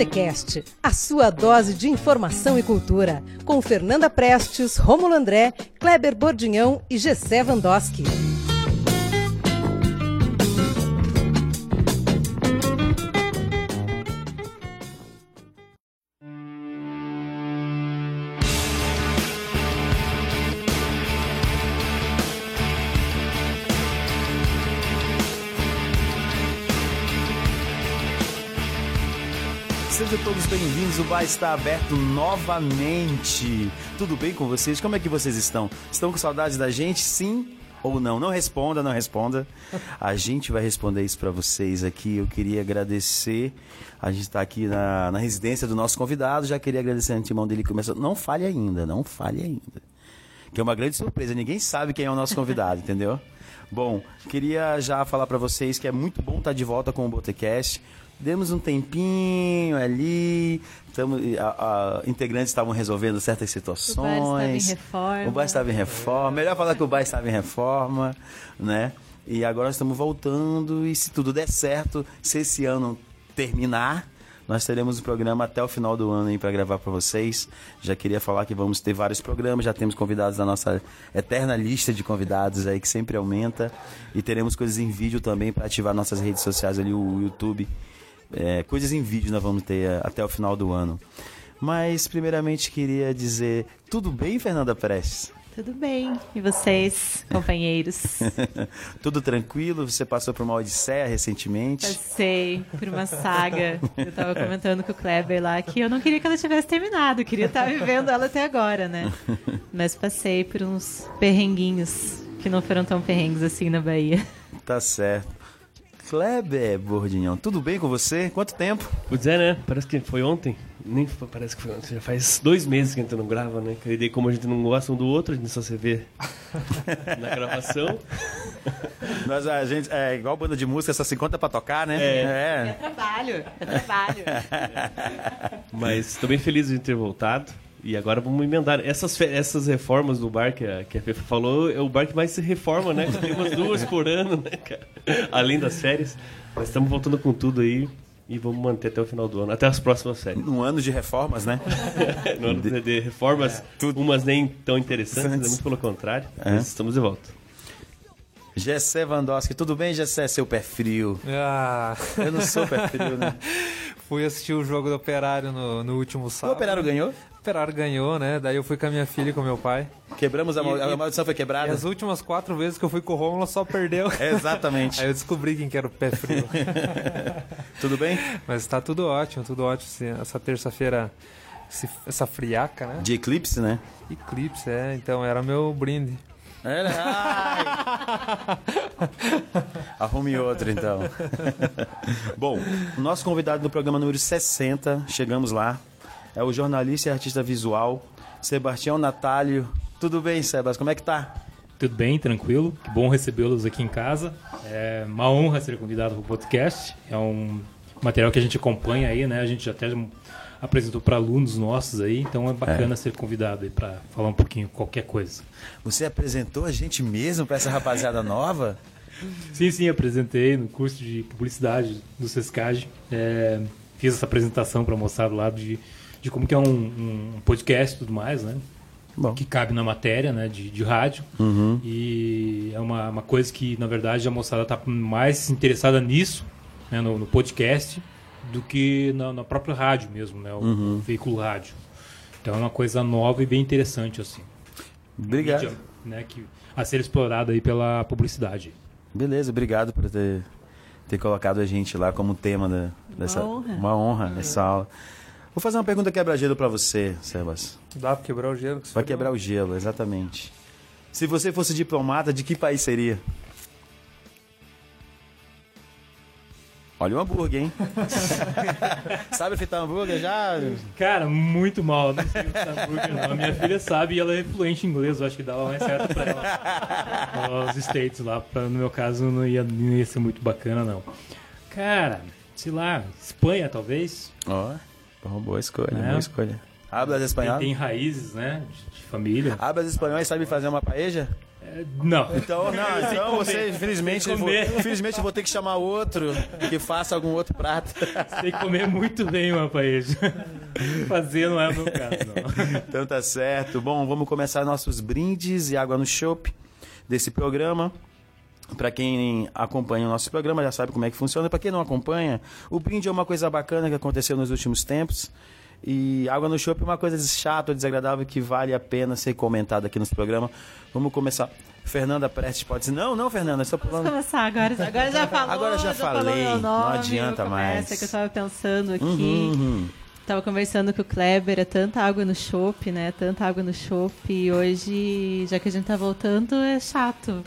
Botecast, a sua dose de informação e cultura, com Fernanda Prestes, Rômulo André, Kleber Bordinhão e Gessé Vandoski. Bem-vindos, o bar está aberto novamente. Tudo bem com vocês? Como é que vocês estão? Estão com saudade da gente? Sim ou não? Não responda, não responda. A gente vai responder isso para vocês aqui. Eu queria agradecer. A gente está aqui na, na residência do nosso convidado. Já queria agradecer a antemão dele que começou. Não fale ainda, não fale ainda. Que é uma grande surpresa. Ninguém sabe quem é o nosso convidado, entendeu? Bom, queria já falar para vocês que é muito bom estar de volta com o Botecast. Demos um tempinho ali, tamo, a, a, integrantes estavam resolvendo certas situações. O bar estava em reforma. O bar estava em reforma. Melhor falar que o bar estava em reforma, né? E agora estamos voltando e se tudo der certo, se esse ano terminar, nós teremos o um programa até o final do ano aí para gravar para vocês. Já queria falar que vamos ter vários programas, já temos convidados da nossa eterna lista de convidados aí que sempre aumenta e teremos coisas em vídeo também para ativar nossas redes sociais ali, o YouTube é, coisas em vídeo nós vamos ter é, até o final do ano. Mas, primeiramente, queria dizer: tudo bem, Fernanda Prestes? Tudo bem. E vocês, companheiros? Tudo tranquilo? Você passou por uma odisseia recentemente? Passei por uma saga. Eu estava comentando com o Kleber lá que eu não queria que ela tivesse terminado, queria estar vivendo ela até agora, né? Mas passei por uns perrenguinhos que não foram tão perrengues assim na Bahia. Tá certo. Kleber Bordinhão, tudo bem com você? Quanto tempo? Pois é, né? Parece que foi ontem. Nem parece que foi ontem. Já faz dois meses que a gente não grava, né? Que daí, como a gente não gosta um do outro, a gente só se vê na gravação. Nós, a gente, é igual banda de música, só se conta pra tocar, né? É, é. é trabalho, é trabalho. Mas estou bem feliz de ter voltado. E agora vamos emendar. Essas, essas reformas do bar que a, que a Fefa falou, é o bar que mais se reforma, né? Tem umas duas por ano, né, cara? Além das férias. Mas estamos voltando com tudo aí e vamos manter até o final do ano, até as próximas séries. Um ano de reformas, né? no ano de, de reformas, é, umas nem tão interessantes, muito pelo contrário. É. Mas estamos de volta. Gessé Vandoski, tudo bem, Gessé, seu pé frio? Ah. Eu não sou pé frio, né? Fui assistir o jogo do Operário no, no último sábado. O Operário ganhou? Operário ganhou, né? Daí eu fui com a minha filha e com meu pai. Quebramos a, e, a maldição foi quebrada? E as últimas quatro vezes que eu fui com o Romulo só perdeu. exatamente. Aí eu descobri quem que era o pé frio. tudo bem? Mas tá tudo ótimo, tudo ótimo. Essa terça-feira, essa friaca, né? De eclipse, né? Eclipse, é. Então era meu brinde. É, né? Arrume outro, então. Bom, o nosso convidado do programa número 60, chegamos lá, é o jornalista e artista visual, Sebastião Natálio. Tudo bem, Sebas? Como é que tá? Tudo bem, tranquilo. Que bom recebê-los aqui em casa. É uma honra ser convidado para o podcast. É um material que a gente acompanha aí, né? A gente até apresentou para alunos nossos aí, então é bacana é. ser convidado aí para falar um pouquinho qualquer coisa. Você apresentou a gente mesmo para essa rapaziada nova? Sim, sim, apresentei no curso de publicidade do Sescage. É, fiz essa apresentação para mostrar do lado de, de como que é um, um podcast e tudo mais, né? Bom. Que cabe na matéria, né? De, de rádio. Uhum. E é uma, uma coisa que, na verdade, a moçada está mais interessada nisso, né? no, no podcast, do que na, na própria rádio mesmo, né? O uhum. veículo rádio. Então é uma coisa nova e bem interessante, assim. Obrigado. Mídia, né, que, a ser explorada aí pela publicidade. Beleza, obrigado por ter, ter colocado a gente lá como tema da, dessa. Uma honra. Uma honra uhum. nessa aula. Vou fazer uma pergunta quebra-gelo para você, Sebas. Dá para quebrar o gelo? Vai quebrar o gelo, exatamente. Se você fosse diplomata, de que país seria? Olha o hambúrguer, hein? sabe fritar hambúrguer já? Cara, muito mal. Não sei fritar hambúrguer, não. A minha filha sabe e ela é fluente em inglês. Eu acho que dava mais certo pra ela. Os States lá. Pra, no meu caso, não ia, não ia ser muito bacana, não. Cara, sei lá, Espanha, talvez. Ó, oh, boa escolha, é. boa escolha. Hablas espanhol? Tem, tem raízes, né? De, de família. Hablas espanhol e sabe fazer uma paeja? Não. Então, não, então você, infelizmente, eu vou, infelizmente eu vou ter que chamar outro que faça algum outro prato. Tem que comer muito bem uma paella. Fazer não é o meu caso, não. Então tá certo. Bom, vamos começar nossos brindes e água no chopp desse programa. Para quem acompanha o nosso programa já sabe como é que funciona. Para quem não acompanha, o brinde é uma coisa bacana que aconteceu nos últimos tempos. E água no chopp é uma coisa chata, desagradável que vale a pena ser comentada aqui nos programas. Vamos começar. Fernanda Prestes pode dizer, não, não, Fernanda, estou Vamos falando. começar agora. Agora já falou. Agora já falou falei, meu não nome, adianta mais. que eu tava pensando aqui. Uhum, uhum. Tava conversando com o Kleber, é tanta água no chopp, né? Tanta água no chopp. E hoje, já que a gente tá voltando, é chato.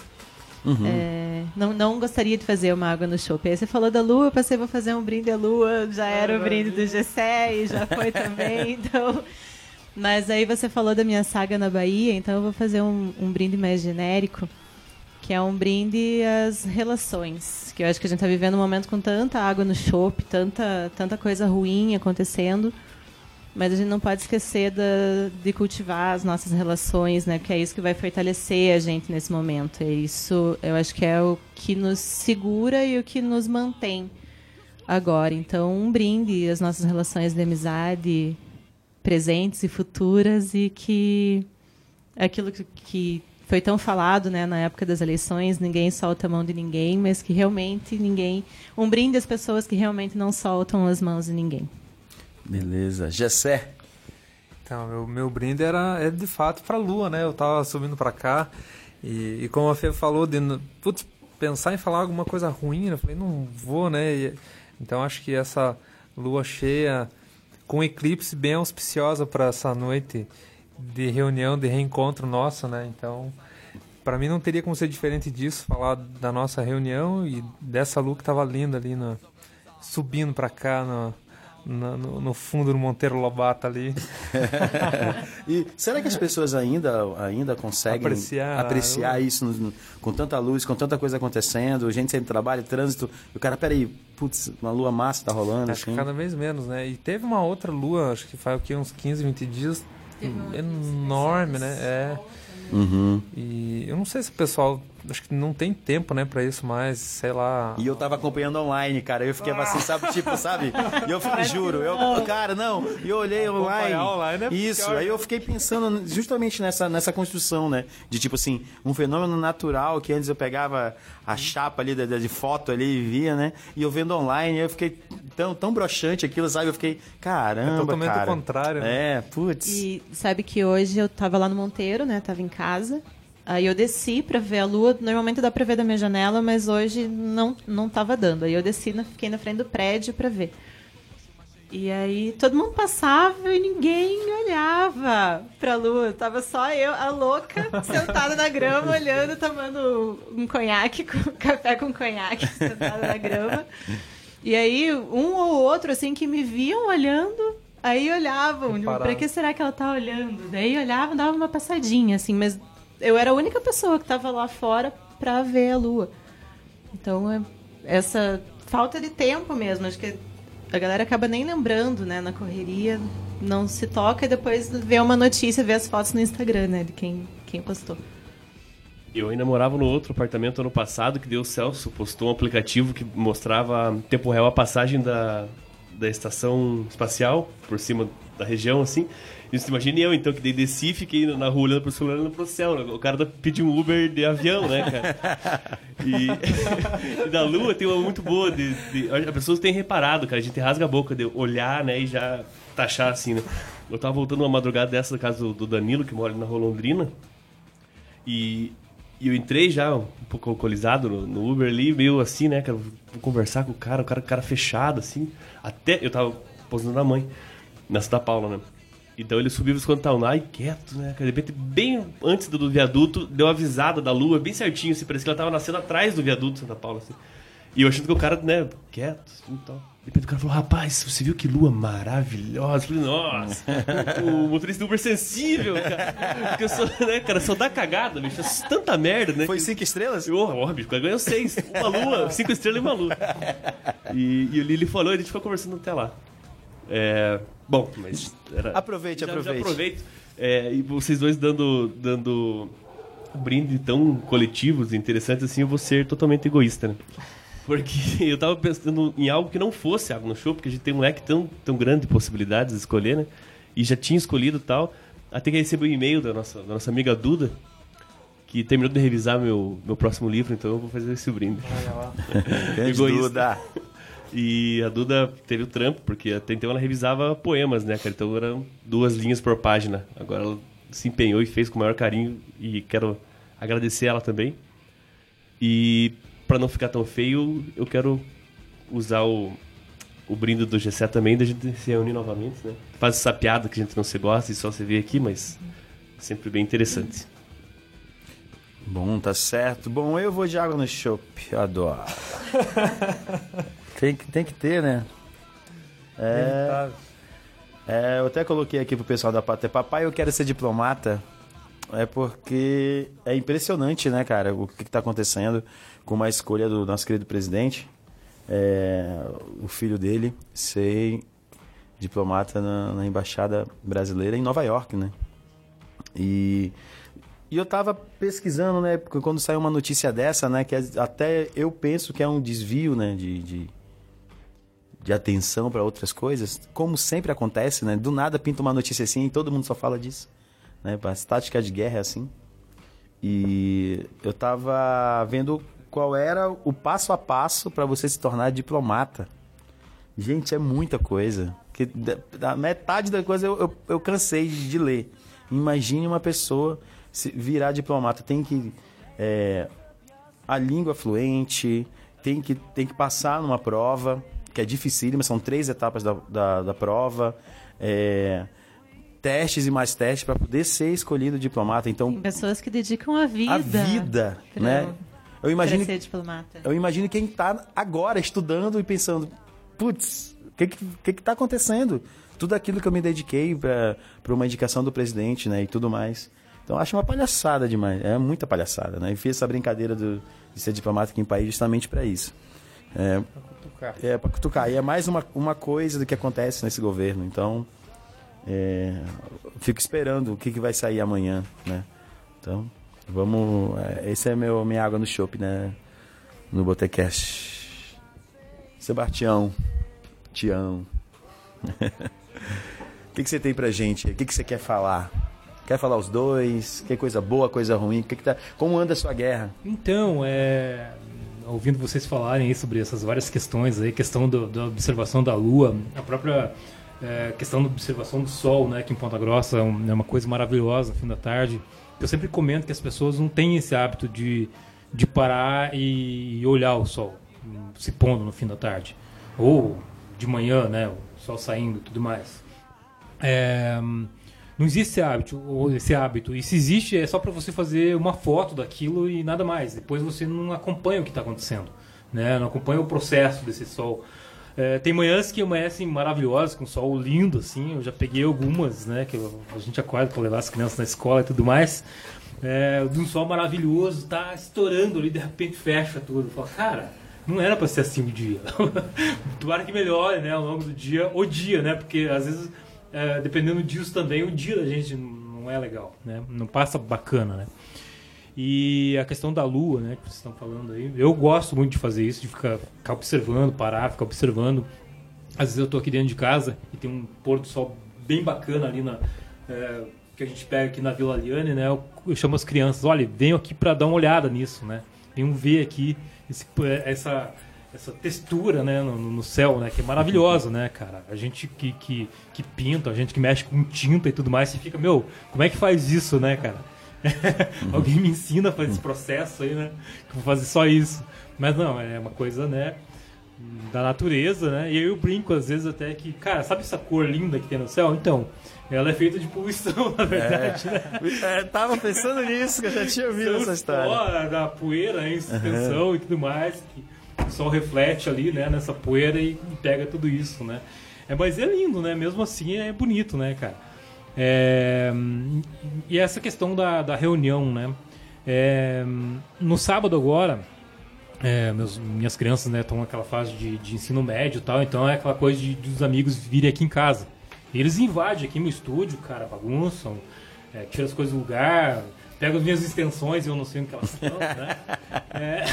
Uhum. É, não, não gostaria de fazer uma água no chopp. Aí você falou da lua, eu pensei, vou fazer um brinde à lua. Já era o brinde do Gessé e já foi também. Então. Mas aí você falou da minha saga na Bahia, então eu vou fazer um, um brinde mais genérico, que é um brinde às relações. Que eu acho que a gente está vivendo um momento com tanta água no chopp, tanta, tanta coisa ruim acontecendo. Mas a gente não pode esquecer de cultivar as nossas relações, né? Porque é isso que vai fortalecer a gente nesse momento. É isso, eu acho que é o que nos segura e o que nos mantém agora. Então, um brinde às nossas relações de amizade, presentes e futuras, e que aquilo que, que foi tão falado né, na época das eleições, ninguém solta a mão de ninguém, mas que realmente ninguém. Um brinde às pessoas que realmente não soltam as mãos de ninguém. Beleza. Gessé. Então, meu, meu brinde era é de fato pra lua, né? Eu tava subindo pra cá e, e como a Fê falou, de putz, pensar em falar alguma coisa ruim, eu falei, não vou, né? E- então acho que essa lua cheia com eclipse bem auspiciosa para essa noite de reunião, de reencontro nosso, né? Então, para mim não teria como ser diferente disso, falar da nossa reunião e dessa lua que tava linda ali no, subindo pra cá no, no, no- no fundo do Monteiro Lobato ali. E será que as pessoas ainda, ainda conseguem Apreciar apreciar isso no- no- com tanta luz, com tanta coisa acontecendo, gente saindo do trabalho, trânsito, e o cara, peraí, putz, uma lua massa tá rolando, Acho que assim. cada vez menos, né? E teve uma outra lua, acho que faz o quê? Uns 15, 20 dias. Enorme, né? É. Uhum. E eu não sei se o pessoal. Acho que não tem tempo, né, pra isso mais, sei lá. E eu tava acompanhando online, cara. Eu fiquei assim, sabe, tipo, sabe? E eu fiquei, juro, eu, cara, não. E eu olhei online. Online é Isso. pior. Aí eu fiquei pensando justamente nessa, nessa construção, né? De tipo assim, um fenômeno natural que antes eu pegava a chapa ali de, de foto ali e via, né? E eu vendo online, eu fiquei tão, tão broxante aquilo, sabe? Eu fiquei, caramba, É totalmente o cara. contrário, né? É, putz. E sabe que hoje eu tava lá no Monteiro, né? Tava em casa. Aí eu desci pra ver a lua. Normalmente dá pra ver da minha janela, mas hoje não, não tava dando. Aí eu desci, fiquei na frente do prédio pra ver. E aí todo mundo passava e ninguém olhava pra lua. Tava só eu, a louca, sentada na grama, olhando, tomando um conhaque, com, café com conhaque, sentada na grama. E aí, um ou outro, assim, que me viam olhando, aí olhavam. Tipo, Parava. pra que será que ela tá olhando? Daí olhavam, dava uma passadinha, assim, mas eu era a única pessoa que tava lá fora pra ver a lua. Então, é essa falta de tempo mesmo, acho que a galera acaba nem lembrando, né, na correria, não se toca e depois vê uma notícia, vê as fotos no Instagram, né, de quem, quem postou. Eu ainda morava no outro apartamento ano passado, que deu o Celso, postou um aplicativo que mostrava em tempo real a passagem da, da estação espacial por cima da região, assim. Você imagina eu, então, que daí desci fiquei na rua olhando pro celular, olhando pro céu. né? O cara tá pedindo um Uber de avião, né, cara? E, e da lua tem uma muito boa de, de... As pessoas têm reparado, cara, a gente rasga a boca de olhar, né, e já taxar assim, né? Eu tava voltando uma madrugada dessa da casa do, do Danilo, que mora na Rua Londrina. E, e eu entrei já um pouco alcoolizado no, no Uber ali, meio assim, né, cara? Vou conversar com o cara, o cara, cara fechado, assim. Até. Eu tava posando na mãe, na Santa Paula, né? Então ele subiu quando tava lá, e quieto, né? De repente, bem antes do, do viaduto, deu uma avisada da lua, bem certinho, assim, parecia que ela tava nascendo atrás do viaduto Santa Paula, assim. E eu achando que o cara, né, quieto, assim e tal. De repente o cara falou, rapaz, você viu que lua maravilhosa? Eu falei, nossa, o motorista do Uber sensível, cara. Porque eu sou, né, cara, só dá cagada, bicho. Tanta merda, né? Foi cinco estrelas? Oh, bicho, ganhou seis. Uma lua, cinco estrelas e uma lua. E, e o Lili falou, e a gente ficou conversando até lá. É, bom, mas... Era, Aproveite, já, já aproveite. aproveito. É, e vocês dois dando, dando brinde tão coletivos e interessantes assim, eu vou ser totalmente egoísta, né? Porque eu tava pensando em algo que não fosse água no show, porque a gente tem um leque tão, tão grande de possibilidades de escolher, né? E já tinha escolhido tal. Até que recebi um e-mail da nossa, da nossa amiga Duda, que terminou de revisar meu, meu próximo livro, então eu vou fazer esse brinde. Grande Egoísta. Duda. E a Duda teve o trampo, porque até então ela revisava poemas, né, cara? Então eram duas linhas por página. Agora ela se empenhou e fez com o maior carinho e quero agradecer ela também. E para não ficar tão feio, eu quero usar o, o brinde do Gessé também, da gente se reunir novamente, né? Faz essa piada que a gente não se gosta e só se vê aqui, mas sempre bem interessante. Bom, tá certo. Bom, eu vou de água no chopp. Eu adoro. tem, que, tem que ter, né? É, é, eu até coloquei aqui pro pessoal da Pátria. Papai, eu quero ser diplomata. É porque é impressionante, né, cara, o que, que tá acontecendo com uma escolha do nosso querido presidente. É, o filho dele ser diplomata na, na embaixada brasileira em Nova York, né? E, e eu tava pesquisando, né? Porque quando sai uma notícia dessa, né? Que até eu penso que é um desvio, né? De, de, de atenção para outras coisas. Como sempre acontece, né? Do nada pinta uma notícia assim e todo mundo só fala disso. Né? As táticas de guerra é assim. E eu tava vendo qual era o passo a passo para você se tornar diplomata. Gente, é muita coisa. Que da metade da coisa eu, eu, eu cansei de ler. Imagine uma pessoa se virar diplomata. Tem que. é, a língua fluente, tem que, tem que passar numa prova, que é dificílima, são três etapas da, da, da prova. é, testes e mais testes para poder ser escolhido diplomata. Então, Tem pessoas que dedicam a vida. a vida, pra- né? Eu imagino, ser diplomata. eu imagino quem está agora estudando e pensando, putz, o que que, que que tá acontecendo? Tudo aquilo que eu me dediquei para uma indicação do presidente, né, e tudo mais. Então, acho uma palhaçada demais, é muita palhaçada, né? E fiz essa brincadeira do, de ser diplomata aqui em país justamente para isso. É, é para cutucar. E é mais uma, uma coisa do que acontece nesse governo. Então, é, fico esperando o que, que vai sair amanhã, né? Então, vamos. é, esse é meu minha água no chopp, né? No Botecast. Sebastião, Tião. O que, que você tem pra gente? O que, que você quer falar? Quer falar os dois? Que coisa boa, coisa ruim? Que que tá... Como anda a sua guerra? Então, é, ouvindo vocês falarem aí sobre essas várias questões aí, questão do- da observação da Lua, a própria é, questão da observação do Sol, né, que em Ponta Grossa é, um- é uma coisa maravilhosa no fim da tarde. Eu sempre comento que as pessoas não têm esse hábito de, de parar e olhar o Sol se pondo no fim da tarde. Ou de manhã, né, o Sol saindo tudo mais. É, não existe esse hábito, esse hábito. E se existe, é só para você fazer uma foto daquilo e nada mais. Depois você não acompanha o que está acontecendo, né? Não acompanha o processo desse sol. É, tem manhãs que amanhecem maravilhosas, com sol lindo, assim. Eu já peguei algumas, né? Que a gente acorda para levar as crianças na escola e tudo mais. É, de um sol maravilhoso, tá estourando ali, de repente fecha tudo. Fala, cara, não era para ser assim o dia. Tomara que melhore, né? Ao longo do dia, o dia, né? Porque às vezes, é, dependendo disso também, o dia da gente não é legal, né? Não passa bacana, né? E a questão da lua, né, que vocês estão falando aí, eu gosto muito de fazer isso, de ficar, ficar observando, parar, ficar observando. Às vezes eu tô aqui dentro de casa e tem um pôr do sol bem bacana ali na é, que a gente pega aqui na Vila Liane, né? Eu, eu chamo as crianças, olha, venham aqui para dar uma olhada nisso, né? Venham ver aqui esse- essa essa textura, né, no, no céu, né, que é maravilhosa, né, cara? A gente que, que, que pinta, a gente que mexe com tinta e tudo mais, você fica, meu, como é que faz isso, né, cara? Alguém me ensina a fazer esse processo aí, né? Que eu vou fazer só isso. Mas não, é uma coisa, né? Da natureza, né? E eu brinco às vezes até que, cara, sabe essa cor linda que tem no céu? Então, ela é feita de poluição, na verdade, né? É, tava pensando nisso, que eu já tinha ouvido essa história. fora da poeira em suspensão e tudo mais, que sol reflete ali, né, nessa poeira e, pega tudo isso, né? É, mas é lindo, né? Mesmo assim é bonito, né, cara? É, e essa questão da, da reunião, né? É, no sábado agora, é, meus, minhas crianças né, estão naquela fase de, de ensino médio e tal, então é aquela coisa de, dos amigos virem aqui em casa. Eles invadem aqui meu estúdio, cara, bagunçam, é, tiram as coisas do lugar, pego as minhas extensões e eu não sei o que elas são, né? É,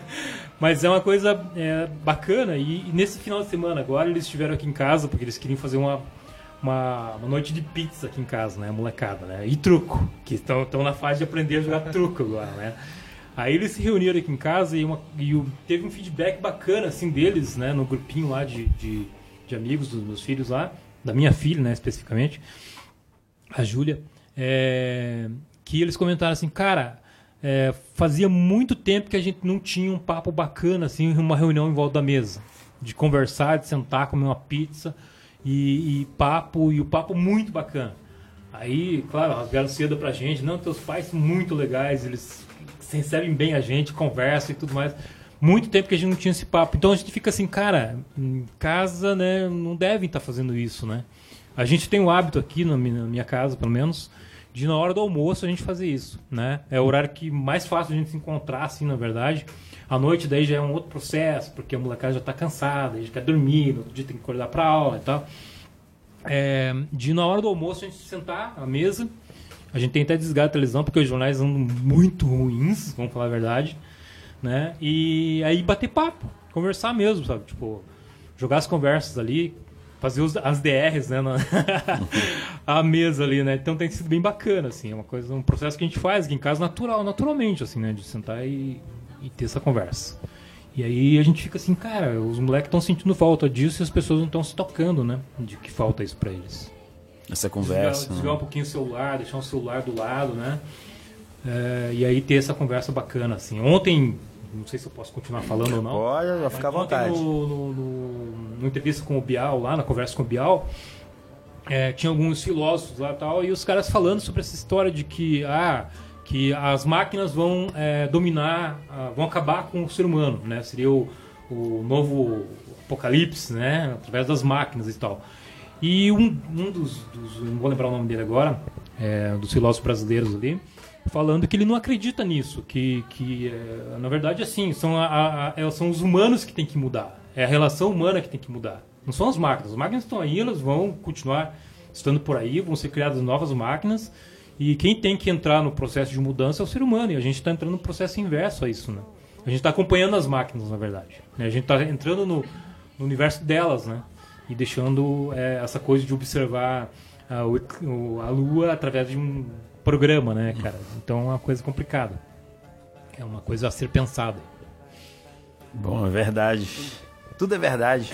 mas é uma coisa é, bacana. E, e, nesse final de semana agora eles estiveram aqui em casa porque eles queriam fazer uma, uma, uma noite de pizza aqui em casa, né? Molecada, né? E truco, que estão na fase de aprender a jogar truco agora, né? Aí eles se reuniram aqui em casa e, uma, e teve um feedback bacana assim deles, né? No grupinho lá de, de, de amigos dos meus filhos lá, da minha filha, né? Especificamente, a Júlia. É, que eles comentaram assim, cara, é, fazia muito tempo que a gente não tinha um papo bacana, assim, uma reunião em volta da mesa. De conversar, de sentar, comer uma pizza e, e papo, e o papo muito bacana. Aí, claro, rasgaram cedo pra gente, não, teus pais são muito legais, eles recebem bem a gente, conversam e tudo mais. Muito tempo que a gente não tinha esse papo. Então a gente fica assim, cara, em casa, né, não devem estar tá fazendo isso, né? A gente tem o hábito aqui, na minha casa, pelo menos, de na hora do almoço a gente fazer isso, né? É o horário que mais fácil a gente se encontrar, assim, na verdade. À noite daí já é um outro processo, porque a molecada já está cansada, gente quer dormir, no outro dia tem que acordar para aula e tal. É, de na hora do almoço a gente sentar à mesa, a gente tem até desligar a televisão, porque os jornais andam muito ruins, vamos falar a verdade, né? E aí bater papo, conversar mesmo, sabe? Tipo, jogar as conversas ali, fazer os, as DRs, né, na a mesa ali, né? Então tem sido bem bacana, assim, é uma coisa, um processo que a gente faz aqui em casa natural, naturalmente, assim, né, de sentar e, e ter essa conversa. E aí a gente fica assim, cara, os moleques estão sentindo falta disso e as pessoas não estão se tocando, né, de que falta isso para eles. Essa conversa. Desligar, né? um pouquinho o celular, deixar o celular do lado, né? É, e aí ter essa conversa bacana, assim. Ontem não sei se eu posso continuar falando ou não. Pode, vai ficar à vontade. No, no, no, entrevista com o Bial, lá na conversa com o Bial, é, tinha alguns filósofos lá e tal, e os caras falando sobre essa história de que, ah, que as máquinas vão é, dominar, ah, vão acabar com o ser humano, né? Seria o, o novo apocalipse, né? Através das máquinas e tal. E um, um dos, dos, não vou lembrar o nome dele agora, é, dos filósofos brasileiros ali, falando que ele não acredita nisso, que, que é, na verdade assim são, a, a, é, são os humanos que tem que mudar, é a relação humana que tem que mudar, não são as máquinas. As máquinas estão aí, elas vão continuar estando por aí, vão ser criadas novas máquinas e quem tem que entrar no processo de mudança é o ser humano e a gente está entrando no processo inverso a isso, né? A gente está acompanhando as máquinas, na verdade. Né? A gente está entrando no, no, universo delas, né? E deixando é, essa coisa de observar a, a Lua através de um programa, né, cara? Então é uma coisa complicada. É uma coisa a ser pensada. Bom, é verdade. Tudo é verdade.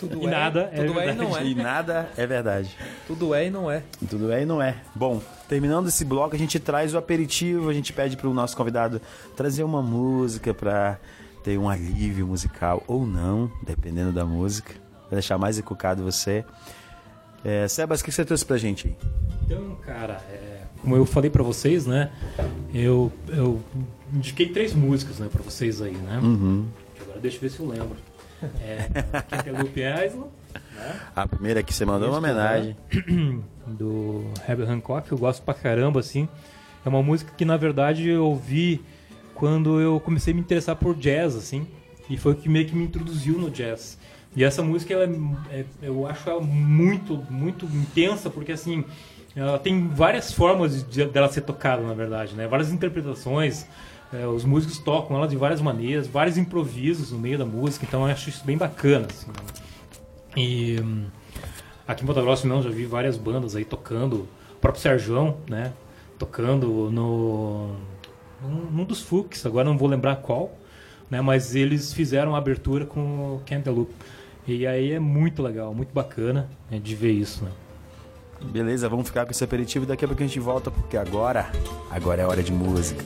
Tudo e é, nada é tudo verdade. É e não é. E nada é verdade. Tudo é e não é. Tudo é e não é. Bom, terminando esse bloco, a gente traz o aperitivo, a gente pede para o nosso convidado trazer uma música para ter um alívio musical ou não, dependendo da música. Vai deixar mais encucado você. É, Sebas, o que você trouxe pra gente aí? Então, cara, é, como eu falei para vocês, né? Eu, eu indiquei três músicas né, para vocês aí, né? Uhum. Agora deixa eu ver se eu lembro. É, Cantaloupe Island. Né? A primeira que você mandou é uma homenagem. Do Herbie Hancock, eu gosto pra caramba, assim. É uma música que, na verdade, eu ouvi quando eu comecei a me interessar por jazz, assim. E foi o que meio que me introduziu no jazz. E essa música, ela é, é, eu acho ela muito, muito intensa, porque assim, ela tem várias formas de, dela ser tocada, na verdade, né? Várias interpretações. É, os músicos tocam ela de várias maneiras, vários improvisos no meio da música, então eu acho isso bem bacana. Assim, né? E hum, aqui em Ponta Grossa mesmo já vi várias bandas aí tocando, o próprio Serjão, né? Tocando no num, dos Fux, agora não vou lembrar qual, né? Mas eles fizeram a abertura com o Cantaloupe. E aí é muito legal, muito bacana né, de ver isso, né? Beleza, vamos ficar com esse aperitivo e daqui a pouco a gente volta, porque agora, agora é hora de música.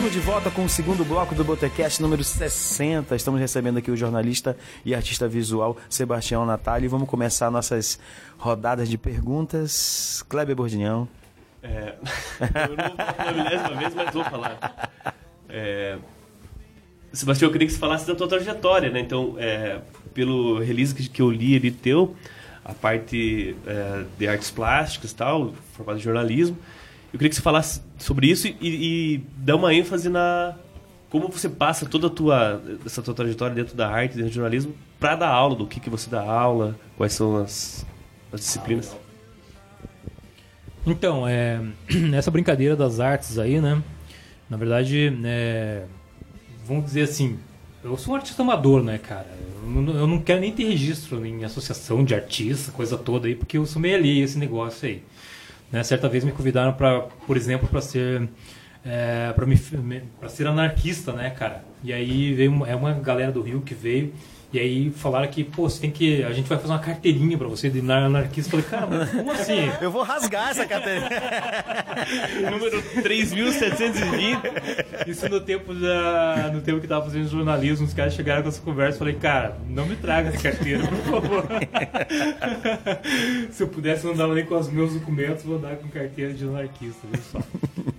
Estamos de volta com o segundo bloco do Botecast número 60. Estamos recebendo aqui o jornalista e artista visual Sebastião Natália e vamos começar nossas rodadas de perguntas. Kleber Bordinhão. É, eu não vou falar milésima vez, mas vou falar. É, Sebastião, eu queria que você falasse da tua trajetória, né? Então, é, pelo release que, que eu li ali teu, a parte é, de artes plásticas e tal, formado em jornalismo, eu queria que você falasse sobre isso e, e dar uma ênfase na como você passa toda a tua essa tua trajetória dentro da arte, dentro do jornalismo, para dar aula, do que que você dá aula, quais são as, as disciplinas. Então, é, essa brincadeira das artes aí, né? Na verdade, é, vamos dizer assim, eu sou um artista amador, né, cara? Eu não, quero nem ter registro em associação de artista, coisa toda aí, porque eu sou meio alheio esse negócio aí. Né? Certa vez me convidaram para, por exemplo, para ser é, para ser anarquista, né, cara? E aí veio uma, é uma galera do Rio que veio e aí falaram que, pô, você tem que. A gente vai fazer uma carteirinha pra você de anarquista. Eu falei, cara, mas como assim? Eu vou rasgar essa carteirinha. Número 3720. Isso no tempo da. No tempo que tava fazendo jornalismo, os caras chegaram com essa conversa e falei, cara, não me traga essa carteira, por favor. Se eu pudesse, não andava nem com os meus documentos, vou andar com carteira de anarquista, viu só.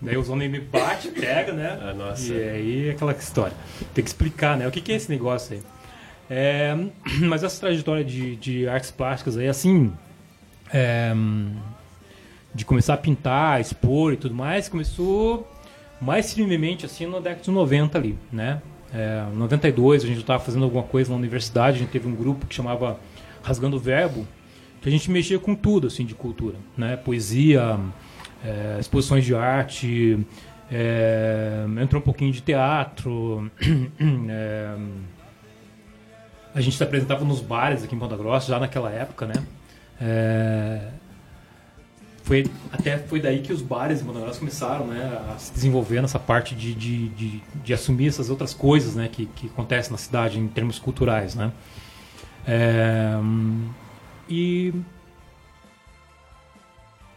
Daí os homens me bate, pega, né? Ah, nossa. E aí é aquela história. Tem que explicar, né? O que, que é esse negócio aí? É, mas essa trajetória de, de artes plásticas aí, assim, é, de começar a pintar, expor e tudo mais, começou mais firmemente assim na década de 90 ali, né? É, 92 a gente estava fazendo alguma coisa na universidade, a gente teve um grupo que chamava Rasgando o Verbo, que a gente mexia com tudo assim de cultura, né? Poesia, é, exposições de arte, é, entrou um pouquinho de teatro, é, a gente se apresentava nos bares aqui em Ponta Grossa já naquela época, né? É... Foi, até foi daí que os bares em Ponta Grossa começaram né, a se desenvolver nessa parte de, de, de, de assumir essas outras coisas né, que, que acontecem na cidade em termos culturais, né? É... E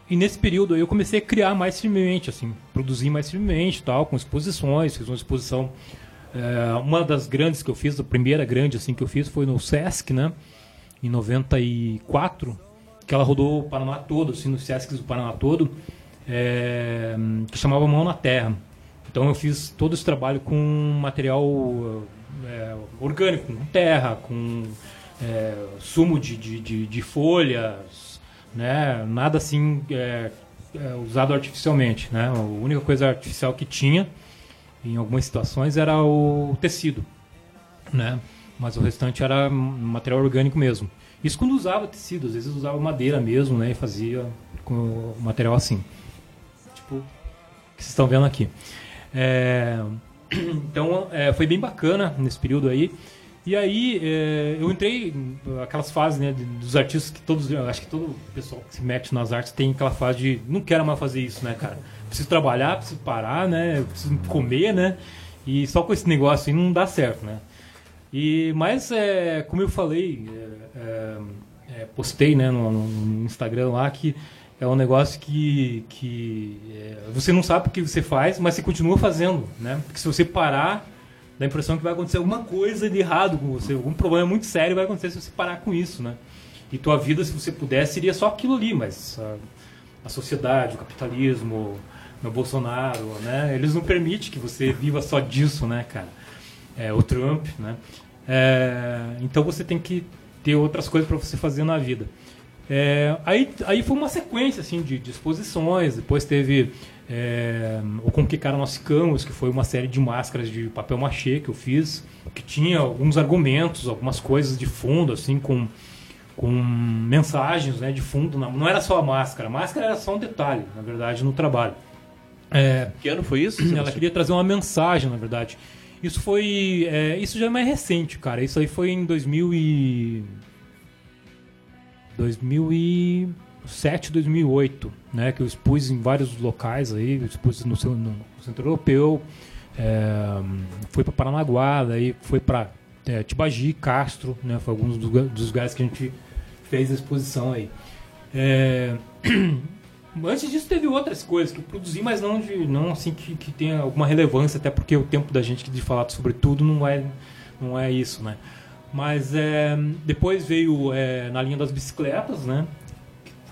e nesse período eu comecei a criar mais firmemente, assim, produzir mais firmemente, tal, com exposições, fiz uma exposição é, uma das grandes que eu fiz, a primeira grande assim que eu fiz foi no Sesc, né? Em 94, que ela rodou o Paraná todo, assim, no Sesc do Paraná todo, é, que chamava Mão na Terra. Então eu fiz todo esse trabalho com material é, orgânico, com terra, com é, sumo de, de, de, de, folhas, né? Nada assim é, é, usado artificialmente, né? A única coisa artificial que tinha em algumas situações era o tecido, né? Mas o restante era material orgânico mesmo. Isso quando usava tecido, às vezes usava madeira mesmo, né? E fazia com material assim. Tipo, que vocês estão vendo aqui. É, então, é, foi bem bacana nesse período aí. E aí, é, eu entrei aquelas fases, né, dos artistas que todos, acho que todo pessoal que se mete nas artes tem aquela fase de não quero mais fazer isso, né, cara? preciso trabalhar, preciso parar, né? Preciso comer, né? E só com esse negócio aí não dá certo, né? E, mas, é, como eu falei, é, é, é, postei né, no, no, Instagram lá que é um negócio que, que é, você não sabe o que você faz, mas você continua fazendo, né? Porque se você parar, dá a impressão que vai acontecer alguma coisa de errado com você, algum problema muito sério vai acontecer se você parar com isso, né? E tua vida, se você pudesse, seria só aquilo ali, mas a, a sociedade, o capitalismo, no Bolsonaro, né? Eles não permitem que você viva só disso, né, cara? É, o Trump, né? É, então você tem que ter outras coisas para você fazer na vida. É, aí, aí foi uma sequência assim de, de exposições. Depois teve é, o Como Que Cara Nós Ficamos, que foi uma série de máscaras de papel machê que eu fiz, que tinha alguns argumentos, algumas coisas de fundo, assim, com, com mensagens né, de fundo. Não era só a máscara, a máscara era só um detalhe, na verdade, no trabalho. É, que ano foi isso? Ela queria trazer uma mensagem, na verdade. Isso foi. É, isso já é mais recente, cara. Isso aí foi em 2000 e... 2007, 2008, né? Que eu expus em vários locais aí. Eu expus no, no Centro Europeu, é, foi para Paranaguá, daí foi para é, Tibagi, Castro, né? Foi alguns dos, dos lugares que a gente fez a exposição aí. É, Antes disso teve outras coisas que eu produzi, mas não, de, não assim que, que tenha alguma relevância, até porque o tempo da gente de falar sobre tudo não é, não é isso, né? Mas é, depois veio é, na linha das bicicletas, né?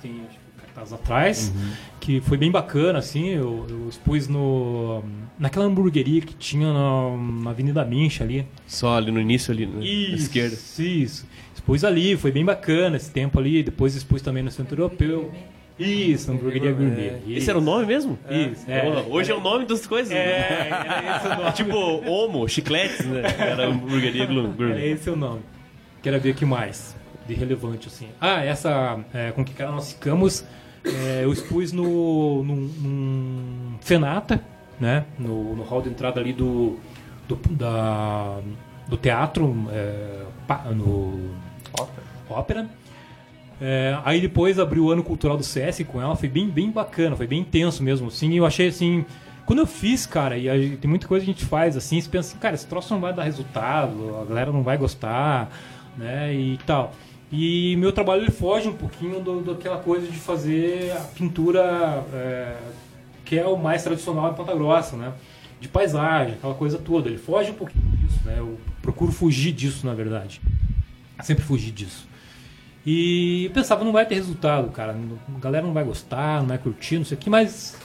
Que tem acho que, cartaz atrás, que foi bem bacana, assim. Eu, eu expus no, naquela hamburgueria que tinha na, na Avenida Mincha ali. Só ali no início, ali na Isso, esquerda. Isso. Expus ali, foi bem bacana esse tempo ali. Depois expus também no Centro Europeu. Isso, hamburgueria gourmet. Esse era o nome mesmo? Isso, é. Hoje é o nome das coisas. né? É, era esse o nome. tipo, Homo, chicletes, né? Era hamburgueria Era gourmet. esse o nome. Quero ver aqui mais de relevante, assim. Ah, essa é, com que cara nós ficamos, é, eu expus no, num Fenata, né? No, no hall de entrada ali do, do, da, do teatro, é, no Ópera. É, aí depois abriu o ano cultural do CS com ela, foi bem, bem bacana, foi bem intenso mesmo, assim, e eu achei assim, quando eu fiz, cara, e tem muita coisa que a gente faz assim, você pensa assim, cara, esse troço não vai dar resultado, a galera não vai gostar, né, e tal. E meu trabalho ele foge um pouquinho do, daquela coisa de fazer a pintura é, que é o mais tradicional em Ponta Grossa, né? De paisagem, aquela coisa toda. Ele foge um pouquinho disso, né? Eu procuro fugir disso, na verdade. Sempre fugir disso. E pensava, não vai ter resultado, cara. A galera não vai gostar, não vai curtir, não sei o que, mas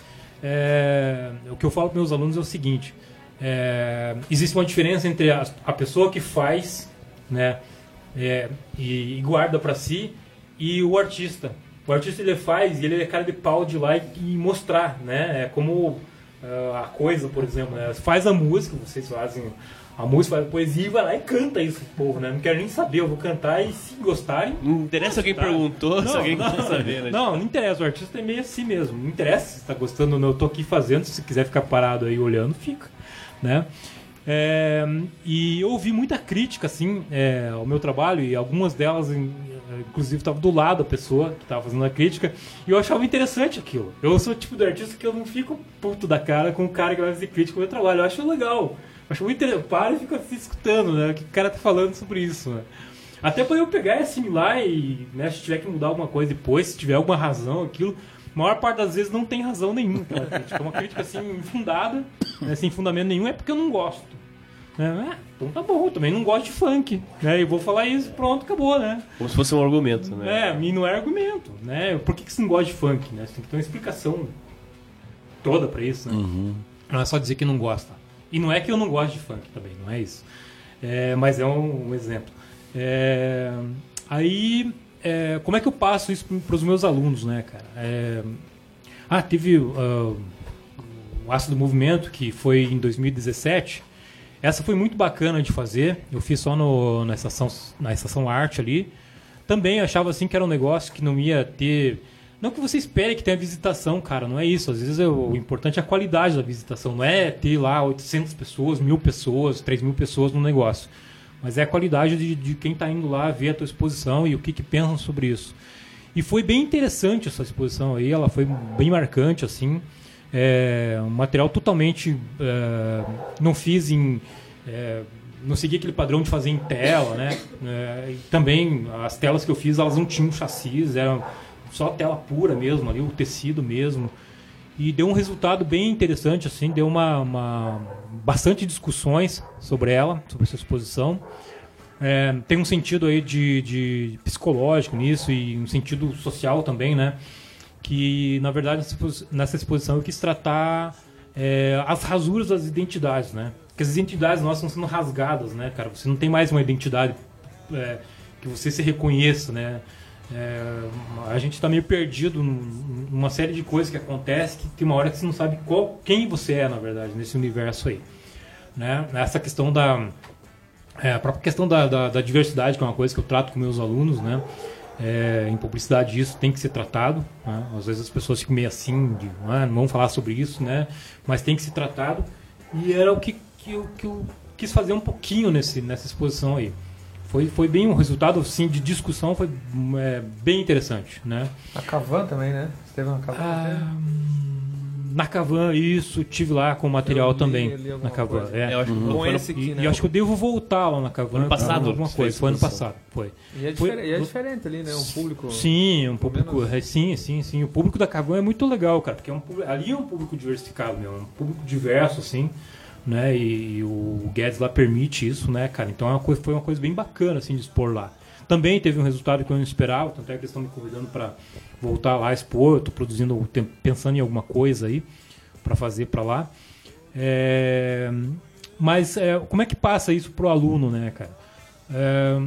é, o que eu falo para meus alunos é o seguinte: é, existe uma diferença entre a, a pessoa que faz, né, é, e, e guarda para si, e o artista. O artista ele faz e ele é cara de pau de lá e, e mostrar, né? É como ah, a coisa, por exemplo, né? faz a música, vocês fazem a música, faz a poesia e vai lá e canta isso pro povo, né? Não quero nem saber, eu vou cantar e se gostarem. Não interessa alguém Tá. perguntou, se Não, alguém não, quer saber, né? Não, não interessa, o artista é meio assim mesmo. Não interessa se tá gostando ou não, eu tô aqui fazendo, se quiser ficar parado aí olhando, fica, né? É, e eu ouvi muita crítica, assim, é, ao meu trabalho, e algumas delas, inclusive, estavam do lado da pessoa que estava fazendo a crítica, e eu achava interessante aquilo. Eu sou o tipo de artista que eu não fico puto da cara com o cara que vai fazer crítica ao meu trabalho, eu acho legal. Eu acho muito interessante. Para e fica assim, escutando, né? O que o cara tá falando sobre isso, né? Até para eu pegar e assimilar e, né, se tiver que mudar alguma coisa depois, se tiver alguma razão, aquilo, maior parte das vezes não tem razão nenhuma. aquela crítica. É uma crítica assim, infundada, né, sem fundamento nenhum, é porque eu não gosto. Né? Ah, então tá bom, eu também não gosto de funk. Né? E vou falar isso, pronto, acabou, né? Como se fosse um argumento, né? É, mim não é argumento, né? Por que, que você não gosta de funk, né? Você tem que ter uma explicação toda pra isso, né? Não é só dizer que não gosta. E não é que eu não gosto de funk também, não é isso. É, mas é um, um exemplo. É, aí, é, como é que eu passo isso para os meus alunos, né, cara? É, ah, teve ah, o Ácido Movimento, que foi em 2017. Essa foi muito bacana de fazer. Eu fiz só no, na, estação, na estação arte ali. Também achava assim que era um negócio que não ia ter. Não que você espere que tenha visitação, cara, não é isso. Às vezes é o, o importante é a qualidade da visitação, não é ter lá 800 pessoas, mil pessoas, 3 mil pessoas no negócio. Mas é a qualidade de, de quem está indo lá ver a tua exposição e o que, que pensam sobre isso. E foi bem interessante essa exposição aí, ela foi bem marcante, assim. É, um material totalmente. é, não fiz em. é, não segui aquele padrão de fazer em tela, né? É, também as telas que eu fiz, elas não tinham chassis, eram só tela pura mesmo ali, o tecido mesmo. E deu um resultado bem interessante, assim, deu uma, uma bastante discussões sobre ela, sobre essa exposição. É, tem um sentido aí de, de psicológico nisso e um sentido social também, né? Que na verdade nessa expo- nessa exposição eu quis tratar é, as rasuras das identidades, né? Porque as identidades nossas estão sendo rasgadas, né, cara? Você não tem mais uma identidade é, que você se reconheça, né? É, a gente está meio perdido num- numa série de coisas que acontecem que tem uma hora que você não sabe qual, quem você é, na verdade, nesse universo aí. Né? Essa questão da, é, a própria questão da, da, da diversidade, que é uma coisa que eu trato com meus alunos, né? É, em publicidade isso tem que ser tratado. Né? Às vezes as pessoas ficam meio assim, de, ah, não vamos falar sobre isso, né? Mas tem que ser tratado. E era o que, que, eu, que eu quis fazer um pouquinho nesse, nessa exposição aí. Foi, foi bem um resultado assim, de discussão, foi é, bem interessante, né? A Cavan também, né? Você teve uma Cavan? Ah, hum, Na Cavan, isso, tive lá com o material li- também. Na Cavan, coisa. é. Eu acho que no- esse aqui, E, né? e acho que eu devo voltar lá na Cavan. Ano passado, alguma coisa. Foi ano passado, foi. E é, Foi- diferente, é diferente ali, né? Um público. Sim, um público. menos- é, sim, sim, sim. O público da Cavan é muito legal, cara, porque é um, ali é um público diversificado, meu, é um público diverso, assim, né? E, e o Guedes lá permite isso, né, cara? Então é uma coisa, foi uma coisa bem bacana, assim, de expor lá. Também teve um resultado que eu não esperava, tanto é que eles estão me convidando para voltar lá expor. Eu tô produzindo, pensando em alguma coisa aí para fazer para lá. É, mas é, como é que passa isso pro aluno, né, cara? É,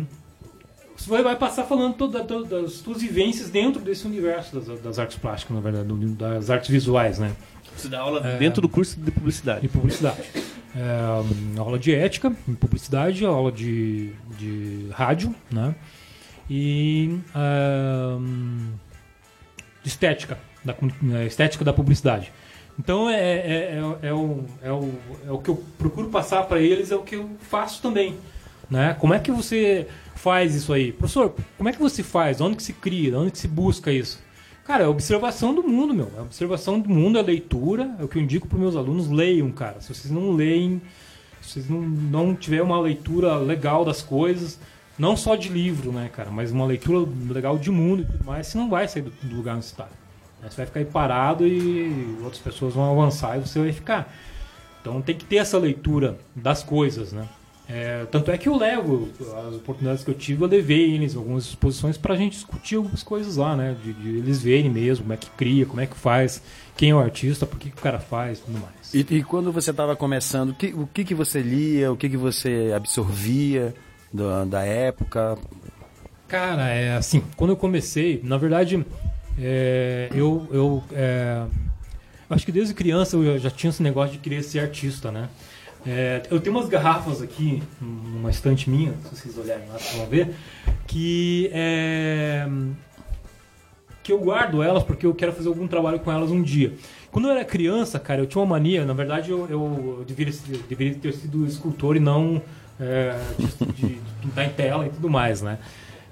você vai, passar falando toda, toda- das suas vivências dentro desse universo das, das artes plásticas, na verdade, das artes visuais, né? Você dá aula É. dentro do curso de publicidade. De publicidade. É, aula de ética em publicidade, aula de, de rádio, né? E é, de estética, da, comu- é, estética da publicidade. Então é, é, é, é o, é, o, é o que eu procuro passar para eles, é o que eu faço também. Né? Como é que você faz isso aí? Professor, como é que você faz? Onde que se cria? Onde que se busca isso? Cara, é observação do mundo, meu. É observação do mundo, é leitura. É o que eu indico para meus alunos. Leiam, cara. Se vocês não leem, se vocês não, não tiverem uma leitura legal das coisas, não só de livro, né, cara, mas uma leitura legal de mundo e tudo mais, você não vai sair do, do lugar onde você está. Né? Você vai ficar aí parado e outras pessoas vão avançar e você vai ficar. Então tem que ter essa leitura das coisas, né? É, tanto é que eu levo as oportunidades que eu tive, eu levei eles algumas exposições para a gente discutir algumas coisas lá, né? De, de eles verem mesmo como é que cria, como é que faz, quem é o artista, por que, que o cara faz tudo mais. E, e quando você estava começando, que, o que, que você lia, o que, que você absorvia da, da época? Cara, é assim, quando eu comecei, na verdade, é, eu, eu é, acho que desde criança eu já- tinha esse negócio de querer ser artista, né? É, eu tenho umas garrafas aqui, numa estante minha, se vocês olharem lá, vocês vão ver, que é, que eu guardo elas porque eu quero fazer algum trabalho com elas um dia. Quando eu era criança, cara, eu tinha uma mania, na verdade eu, eu, eu deveria, deveria ter sido escultor e não é, de, de- pintar em tela e tudo mais, né?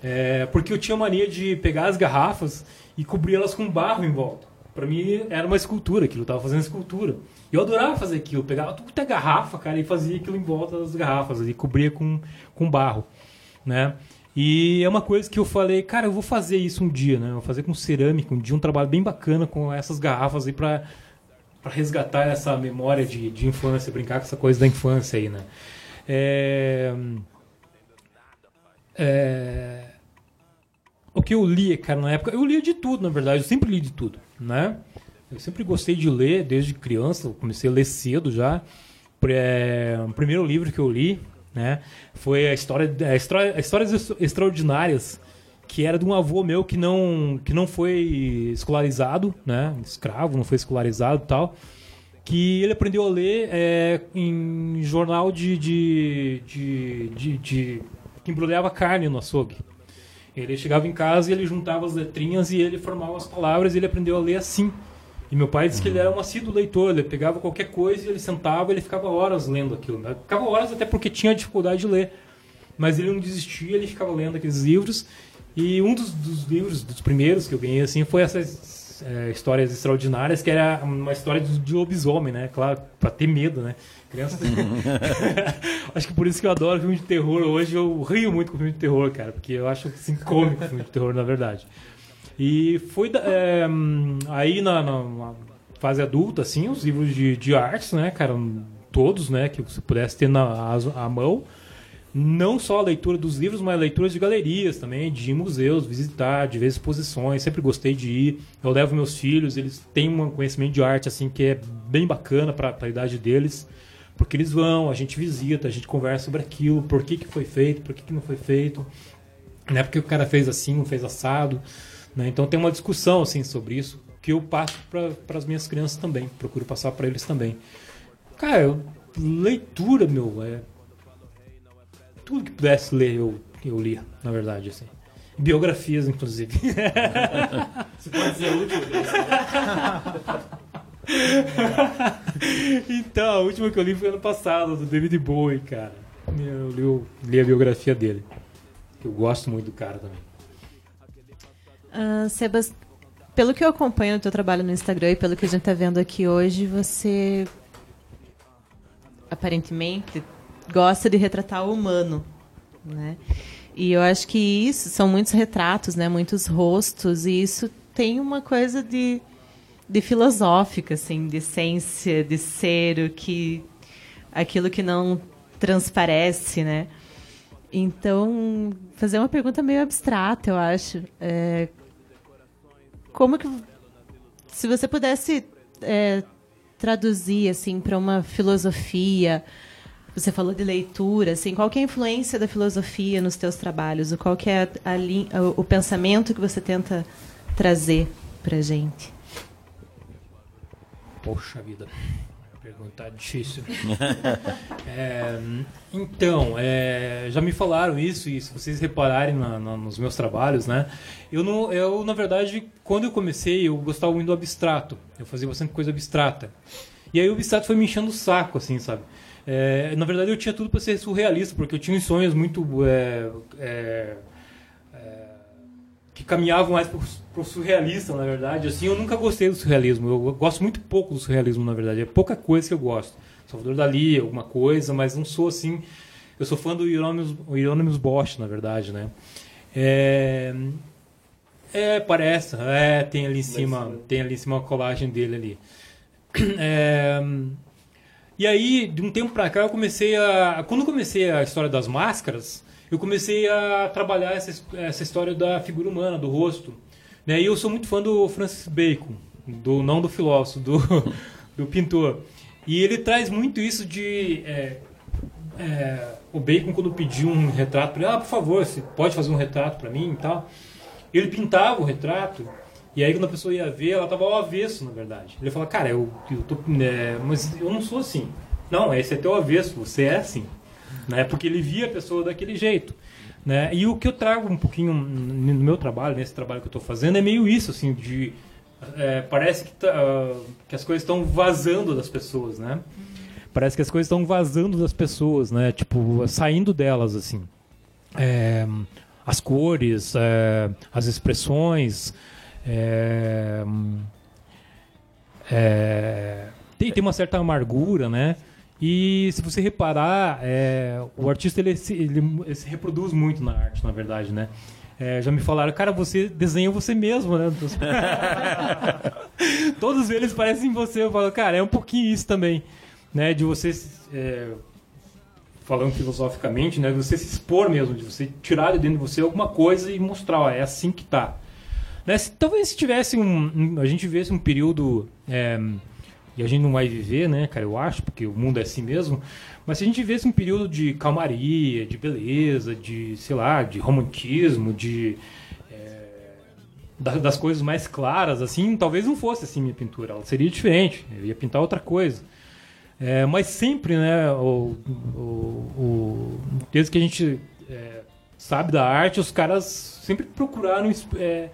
É, porque eu tinha mania de pegar as garrafas e cobrir elas com barro em volta. Pra mim era uma escultura, aquilo, eu tava fazendo escultura. E eu adorava fazer aquilo, eu pegava tudo que é garrafa, cara, e fazia aquilo em volta das garrafas, e cobria com, com barro, né? E é uma coisa que eu falei, cara, eu vou fazer isso um dia, né? Eu vou fazer com cerâmica, um dia um trabalho bem bacana com essas garrafas aí pra resgatar essa memória de, de infância, brincar com essa coisa da infância aí, né? É... É... O que eu lia, cara, na época, eu lia de tudo, na verdade, eu sempre li de tudo, né? Eu sempre gostei de ler desde criança, comecei a ler cedo já. É, o primeiro livro que eu li, né, foi a história, a a histórias Extra- extraordinárias, que era de um avô meu que não, que não foi escolarizado, né, escravo, não foi escolarizado, tal, que ele aprendeu a ler é, em jornal de, de, de, de, de que embrulhava carne no açougue. Ele chegava em casa e ele juntava as letrinhas e ele formava as palavras e ele aprendeu a ler assim. E meu pai disse que ele era um assíduo leitor, ele pegava qualquer coisa e ele sentava ele ficava horas lendo aquilo. Né? Ficava horas até porque tinha dificuldade de ler. Mas ele não desistia, ele ficava lendo aqueles livros. E um dos, dos livros, dos primeiros que eu ganhei assim, foi essas é, histórias extraordinárias, que era uma história de, de lobisomem, né? Claro, pra ter medo, né? Criança. acho que por isso que eu adoro filme de terror. Hoje eu rio muito com filme de terror, cara, porque eu acho assim cômico filme de terror, na verdade. E foi é, aí na, na- fase adulta, assim, os livros de, de artes, né, cara, todos, né, que você pudesse ter na à mão. Não só a leitura dos livros, mas leituras de galerias também, de museus, visitar, de ver exposições. Sempre gostei de ir. Eu levo meus filhos, eles têm um conhecimento de arte assim que é bem bacana para a idade deles, porque eles vão, a gente visita, a gente conversa sobre aquilo, por que, que foi feito, por que, que não foi feito, né? Porque o cara fez assim, não fez assado, né? Então tem uma discussão assim sobre isso que eu passo para as minhas crianças também, procuro passar para eles também. Cara, eu- leitura, meu, é tudo que pudesse ler eu, eu lia, na verdade, assim. Biografias, inclusive. Você pode dizer a última vez. então, a última que eu li foi ano passado, do David Bowie, cara. Eu li, o- li a biografia dele. Que eu gosto muito do cara também. Ah, Sebas, pelo que eu acompanho no teu trabalho no Instagram e pelo que a gente tá vendo aqui hoje, você aparentemente gosta de retratar o humano, né? E eu acho que isso são muitos retratos, né? Muitos rostos e isso tem uma coisa de, de filosófica, assim, de essência, de ser o que aquilo que não transparece, né? Então, fazer uma pergunta meio abstrata, eu acho. É, como que se você pudesse é, traduzir assim para uma filosofia você falou de leitura assim qual é a influência da filosofia nos teus trabalhos? Qual que é a, a, o pensamento que você tenta trazer para gente? Poxa vida pergunta difícil. É, então é, já me falaram isso e se vocês repararem na, na, nos meus trabalhos né eu não eu na verdade quando eu comecei eu gostava muito do abstrato. Eu fazia bastante coisa abstrata e aí o abstrato foi me enchendo o saco assim sabe é, na verdade, eu tinha tudo para ser surrealista, porque eu tinha uns sonhos muito. É, é, é que caminhavam mais para o surrealista, na verdade. Assim, eu nunca gostei do surrealismo. Eu gosto muito pouco do surrealismo, na verdade. É pouca coisa que eu gosto. Salvador Dali, alguma coisa, mas não sou assim. Eu sou fã do Hieronymus, Bosch, na verdade, né? É, é, parece. É, tem ali em cima, tem ali em cima uma colagem dele ali. É, e aí, de um tempo pra cá, eu comecei a. Quando comecei a história das máscaras, eu comecei a trabalhar essa, essa história da figura humana, do rosto. Né? E eu sou muito fã do Francis Bacon, do, não do filósofo, do, do pintor. E ele traz muito isso de. É, é, o Bacon, quando pediu um retrato, ele, ah, por favor, você pode fazer um retrato para mim e tal. Ele pintava o retrato e aí quando a pessoa ia ver, ela tava ao avesso, na verdade. Ele fala, cara, eu, eu tô. É, mas eu não sou assim. Não, esse é teu avesso, você é assim. Né? Porque ele via a pessoa daquele jeito. Né? E o que eu trago um pouquinho no meu trabalho, nesse trabalho que eu estou fazendo, é meio isso, assim, de. É, parece que, tá, que as coisas estão vazando das pessoas, né? Parece que as coisas estão vazando das pessoas, né? Tipo, saindo delas, assim. É, as cores, é, as expressões, é, é, tem, tem uma certa amargura, né? E se você reparar, é, o artista ele se, ele, ele se, reproduz muito na arte, na verdade, né? É, já me falaram, cara, você desenha você mesmo, né? Todos eles parecem você. Eu falo, cara, é um pouquinho isso também, né? De você, é, falando filosoficamente, né? De você se expor mesmo, de você tirar de dentro de você alguma coisa e mostrar, ó, é assim que tá. Né? Se, talvez se tivesse um, A gente vivesse um período. É, e a gente não vai viver, né, cara, eu acho, porque o mundo é assim mesmo. Mas se a gente vivesse um período de calmaria, de beleza, de, sei lá, de romantismo, de. É, das coisas mais claras, assim, talvez não fosse assim minha pintura. Ela seria diferente. Eu ia pintar outra coisa. É, mas sempre, né, o, o, o, desde que a gente é, sabe da arte, os caras sempre procuraram é,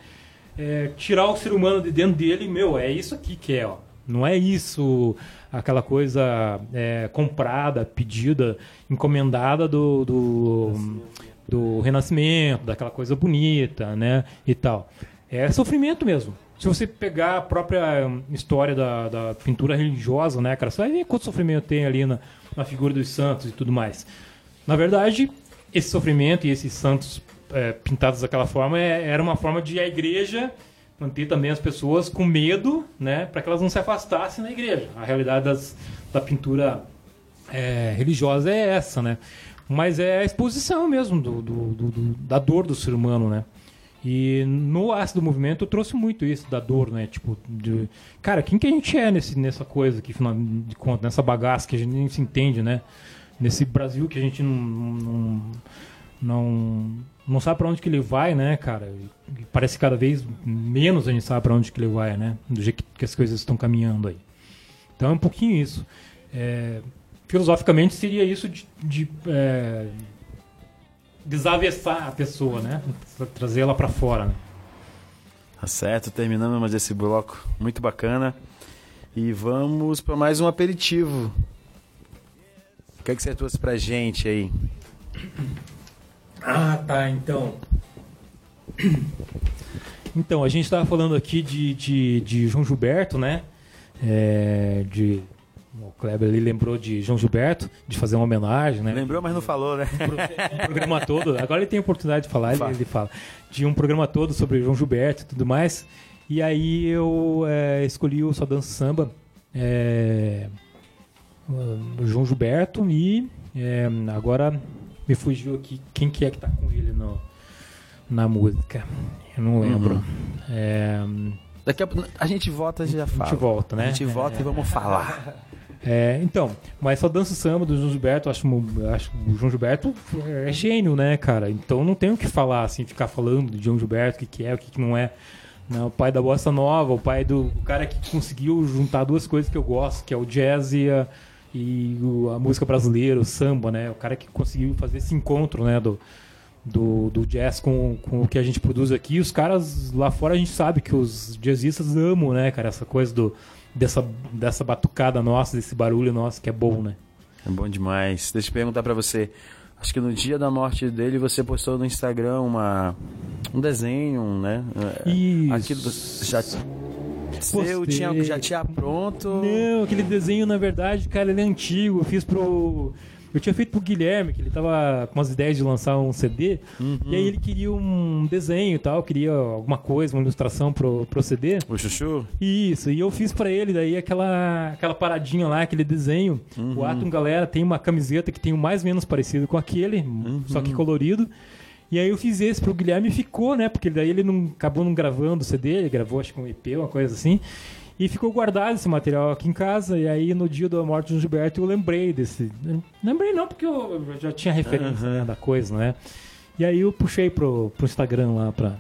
é, tirar o ser humano de dentro dele, meu, é isso aqui que é, ó. Não é isso, aquela coisa é, comprada, pedida, encomendada do, do, do, Renascimento, daquela coisa bonita, né? E tal. É sofrimento mesmo. Se você pegar a própria história da, da pintura religiosa, né, cara, você vai ver quanto sofrimento tem ali na, na figura dos santos e tudo mais. Na verdade, esse sofrimento e esses santos é, pintados daquela forma é, era uma forma de a igreja manter também as pessoas com medo, né, para que elas não se afastassem da igreja. A realidade das, da pintura é, religiosa é essa, né? Mas é a exposição mesmo do, do, do, da dor do ser humano, né? E no ácido movimento eu trouxe muito isso da dor, né? Tipo, de, cara, quem que a gente é nesse, nessa coisa aqui, de conta, nessa bagaça que a gente nem se entende, né? Nesse Brasil que a gente não, não, não não sabe para onde que ele vai, né, cara? Parece que cada vez menos a gente sabe para onde que ele vai, né? Do jeito que as coisas estão caminhando aí. Então é um pouquinho isso. É, filosoficamente seria isso de, de é, desavessar a pessoa, né? Trazer ela para fora. Né? Tá certo, terminamos esse bloco muito bacana. E vamos para mais um aperitivo. O que, é que você trouxe pra gente aí? Ah, tá, então. Então, a gente estava falando aqui de, de, de João Gilberto, né? É, de, o Kleber ali lembrou de João Gilberto, de fazer uma homenagem, né? Lembrou, mas não falou, né? um programa todo. Agora ele tem a oportunidade de falar, ele, Fala. ele fala. De um programa todo sobre João Gilberto e tudo mais. E aí eu é, escolhi o Só Dança Samba, é, João Gilberto e é, agora me fugiu aqui quem que é que tá com ele no, na música. Eu não lembro. É, Daqui a a gente volta e já a fala. gente volta, né? A gente volta e vamos falar. É, então, mas só dança samba do João Gilberto, acho, acho que o João Gilberto é gênio, né, cara? Então não tem o que falar, assim, ficar falando de João Gilberto, o que, que é, o que, que não é. Não, o pai da bossa nova, o pai do o cara que conseguiu juntar duas coisas que eu gosto, que é o jazz e a, e o- a música brasileira, o samba, né? O cara que conseguiu fazer esse encontro, né, do, do, do jazz com, com o que a gente produz aqui. Os caras lá fora a gente sabe que os jazzistas amam, né, cara, essa coisa do, dessa, dessa batucada nossa, desse barulho nosso que é bom, né? É bom demais. Deixa eu perguntar pra você. Acho que no dia da morte dele você postou no Instagram uma, um desenho, né? É, Isso. Aquilo já seu tinha, já tinha pronto. Não, aquele desenho, na verdade, cara, ele é antigo. Eu fiz pro. Eu tinha feito pro Guilherme, que ele tava com umas ideias de lançar um CD. E aí ele queria um desenho e tal, queria alguma coisa, uma ilustração pro, pro CD. O Chuchu? Isso, e eu fiz pra ele daí aquela, aquela paradinha lá, aquele desenho. O Atom Galera tem uma camiseta que tem o mais ou menos parecido com aquele, só que colorido. E aí eu fiz esse pro Guilherme e ficou, né? Porque daí ele não acabou não gravando o CD, ele gravou acho que um EP, uma coisa assim. E ficou guardado esse material aqui em casa. E aí no dia da morte do Gilberto eu lembrei desse. Lembrei não, porque eu já tinha referência né, da coisa, né? E aí eu puxei pro, pro Instagram lá pra,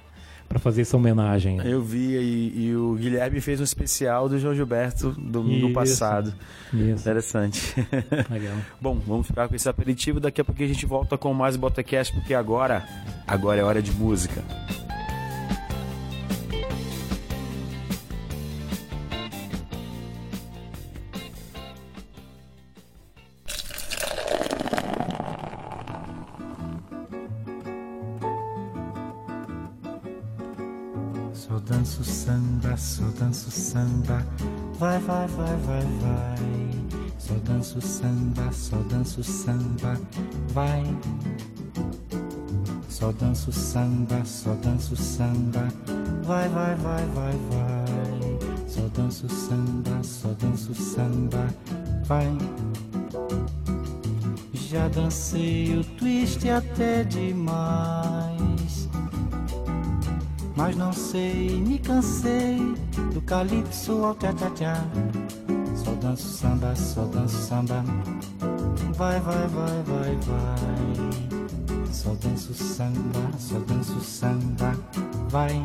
pra fazer essa homenagem. Eu vi e, e o Guilherme fez um especial do João Gilberto do, do Isso. passado. Isso, Interessante. legal. Bom, vamos ficar com esse aperitivo. Daqui a pouco a gente volta com mais Botacast, porque agora, agora é hora de música. Danço samba, só danço samba, vai, vai, vai, vai, vai. Só danço samba, só danço samba, vai. Só danço samba, só danço samba, vai, vai, vai, vai, vai. Só danço samba, só danço samba, vai. Já dancei o twist até demais. Mas não sei, me cansei do calypso ao tchá-tchá-tchá. Só danço samba, só danço samba. Vai, vai, vai, vai, vai. Só danço samba, só danço samba. Vai.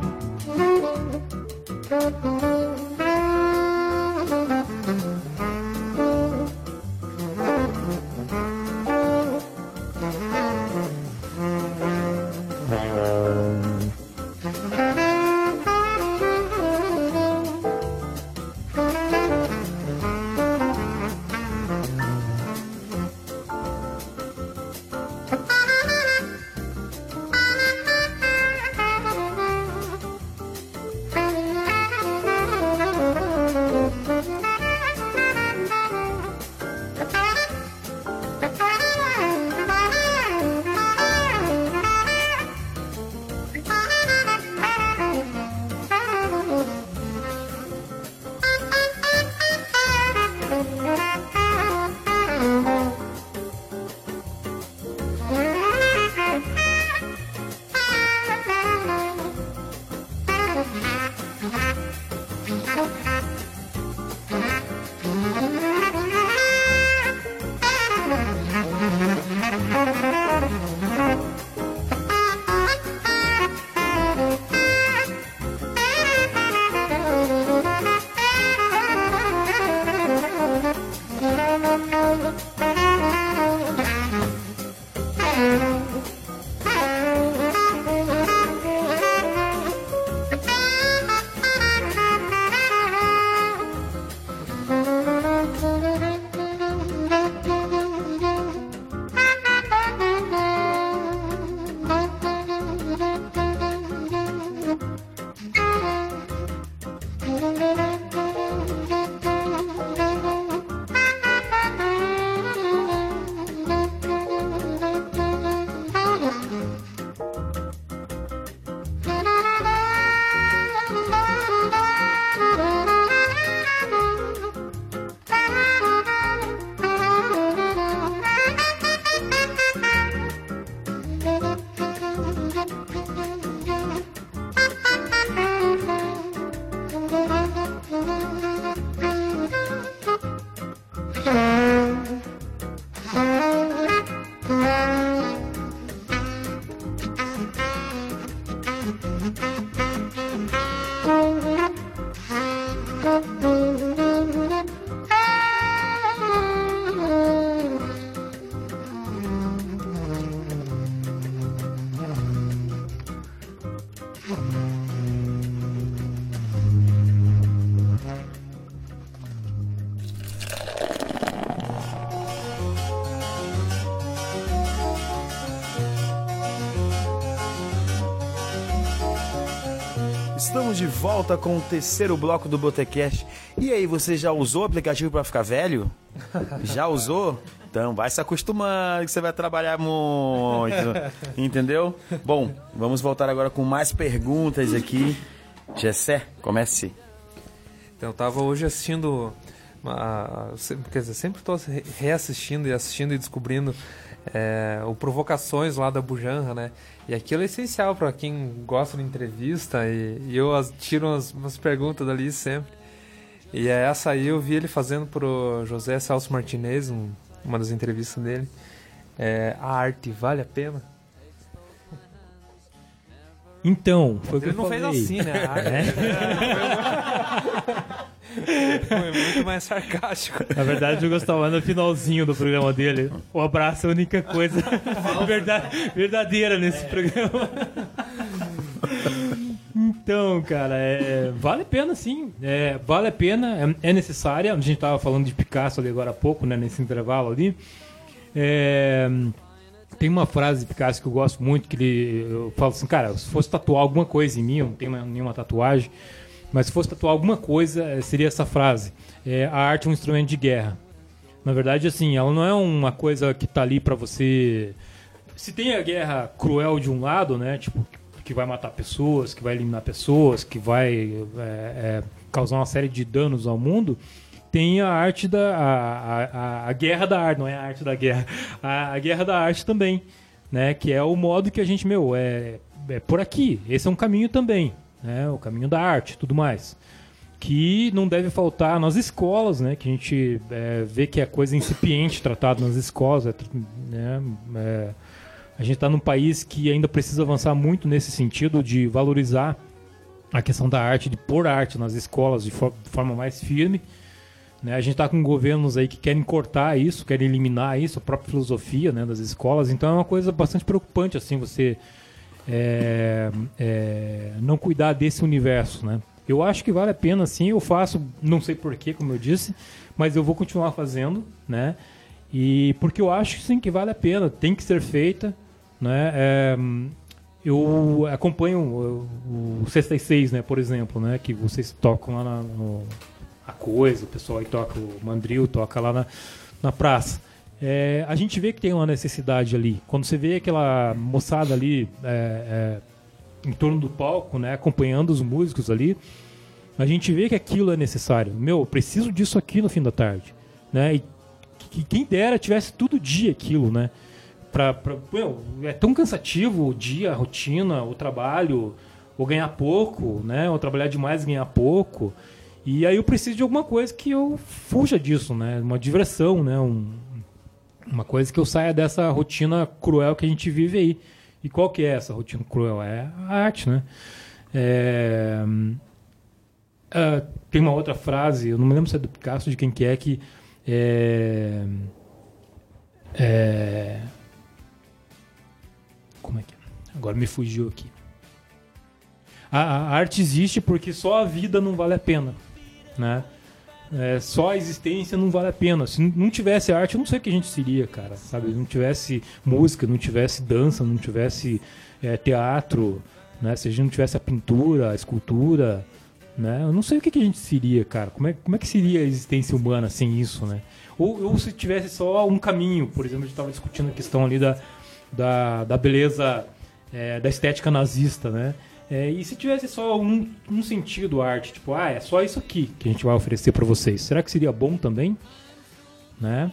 De volta com o terceiro bloco do Botecast. E aí, você já usou o aplicativo para ficar velho? Já usou? Então vai se acostumando que você vai trabalhar muito. Entendeu? Bom, vamos voltar agora com mais perguntas aqui. Gessé, comece. Então, eu tava hoje assistindo. Uma, quer dizer, sempre estou reassistindo e assistindo e descobrindo é, o Provocações lá da Bujanra, né? E aquilo é essencial para quem gosta de entrevista e, e eu as, tiro umas, umas, perguntas dali sempre. E é essa aí eu vi ele fazendo pro José Celso Martinez, um, uma das entrevistas dele. É, a arte vale a pena? Então, foi que Ele eu não falei. fez assim, né? A arte, Foi muito mais sarcástico. Na verdade, eu gostava no finalzinho do programa dele. O abraço é a única coisa verdade- verdadeira nesse programa. Então, cara, é, vale a pena sim. É, vale a pena, é, é necessária. A gente tava falando de Picasso ali agora há pouco, né, nesse intervalo ali. É, tem uma frase de Picasso que eu gosto muito, que ele eu falo assim, cara, se fosse tatuar alguma coisa em mim, eu não tenho nenhuma tatuagem, mas se fosse tatuar alguma coisa, eh, seria essa frase. É, a arte é um instrumento de guerra. Na verdade, assim, ela não é uma coisa que tá ali para você. Se tem a guerra cruel de um lado, né? Tipo, que vai matar pessoas, que vai eliminar pessoas, que vai é, é, causar uma série de danos ao mundo, tem a arte da. A, a, a guerra da arte, não é a arte da guerra. A, a guerra da arte também. Né? Que é o modo que a gente, meu, é, é por aqui. Esse é um caminho também. Né? O caminho da arte tudo mais que não deve faltar nas escolas, né? Que a gente é, vê que é coisa incipiente tratado nas escolas, é, né? É, a gente está num país que ainda precisa avançar muito nesse sentido de valorizar a questão da arte, de pôr arte nas escolas de, for- forma mais firme. Né? A gente está com governos aí que querem cortar isso, querem eliminar isso, a própria filosofia né, das escolas. Então é uma coisa bastante preocupante assim você é, é, não cuidar desse universo, né? Eu acho que vale a pena, sim. Eu faço, não sei porquê, como eu disse, mas eu vou continuar fazendo, né? E porque eu acho sim que vale a pena, tem que ser feita, né? É, eu acompanho o, o Sexta e Seis, né? Por exemplo, né? Que vocês tocam lá na, no, a coisa, o pessoal aí toca o mandril, toca lá na, na praça. É, a gente vê que tem uma necessidade ali. Quando você vê aquela moçada ali é, é, em torno do palco, né, acompanhando os músicos ali, a gente vê que aquilo é necessário. Meu, eu preciso disso aqui no fim da tarde, né? E que quem dera tivesse todo dia aquilo, né? Pra, pra, meu, é tão cansativo o dia, a rotina, o trabalho, ou ganhar pouco, né? Ou trabalhar demais e ganhar pouco. E aí eu preciso de alguma coisa que eu fuja disso, né? Uma diversão, né? Um, uma coisa que eu saia dessa rotina cruel que a gente vive aí. E qual que é essa rotina cruel? É a arte, né? É, ah, tem uma outra frase, eu não me lembro se é do Picasso, de quem que é, que é, é, como é que é? Agora me fugiu aqui. A, a arte existe porque só a vida não vale a pena, né? É, só a existência não vale a pena. Se não tivesse arte, eu não sei o que a gente seria, cara. Sabe? Não tivesse música, não tivesse dança, não tivesse é, teatro, né? Se a gente não tivesse a pintura, a escultura, né? Eu não sei o que, a gente seria, cara. Como é, como é que seria a existência humana sem isso, né? Ou, ou se tivesse só um caminho, por exemplo, a gente estava discutindo a questão ali da, da, da beleza, é, da estética nazista, né? É, e se tivesse só um, um sentido a arte, tipo, ah, é só isso aqui que a gente vai oferecer para vocês, será que seria bom também? Né?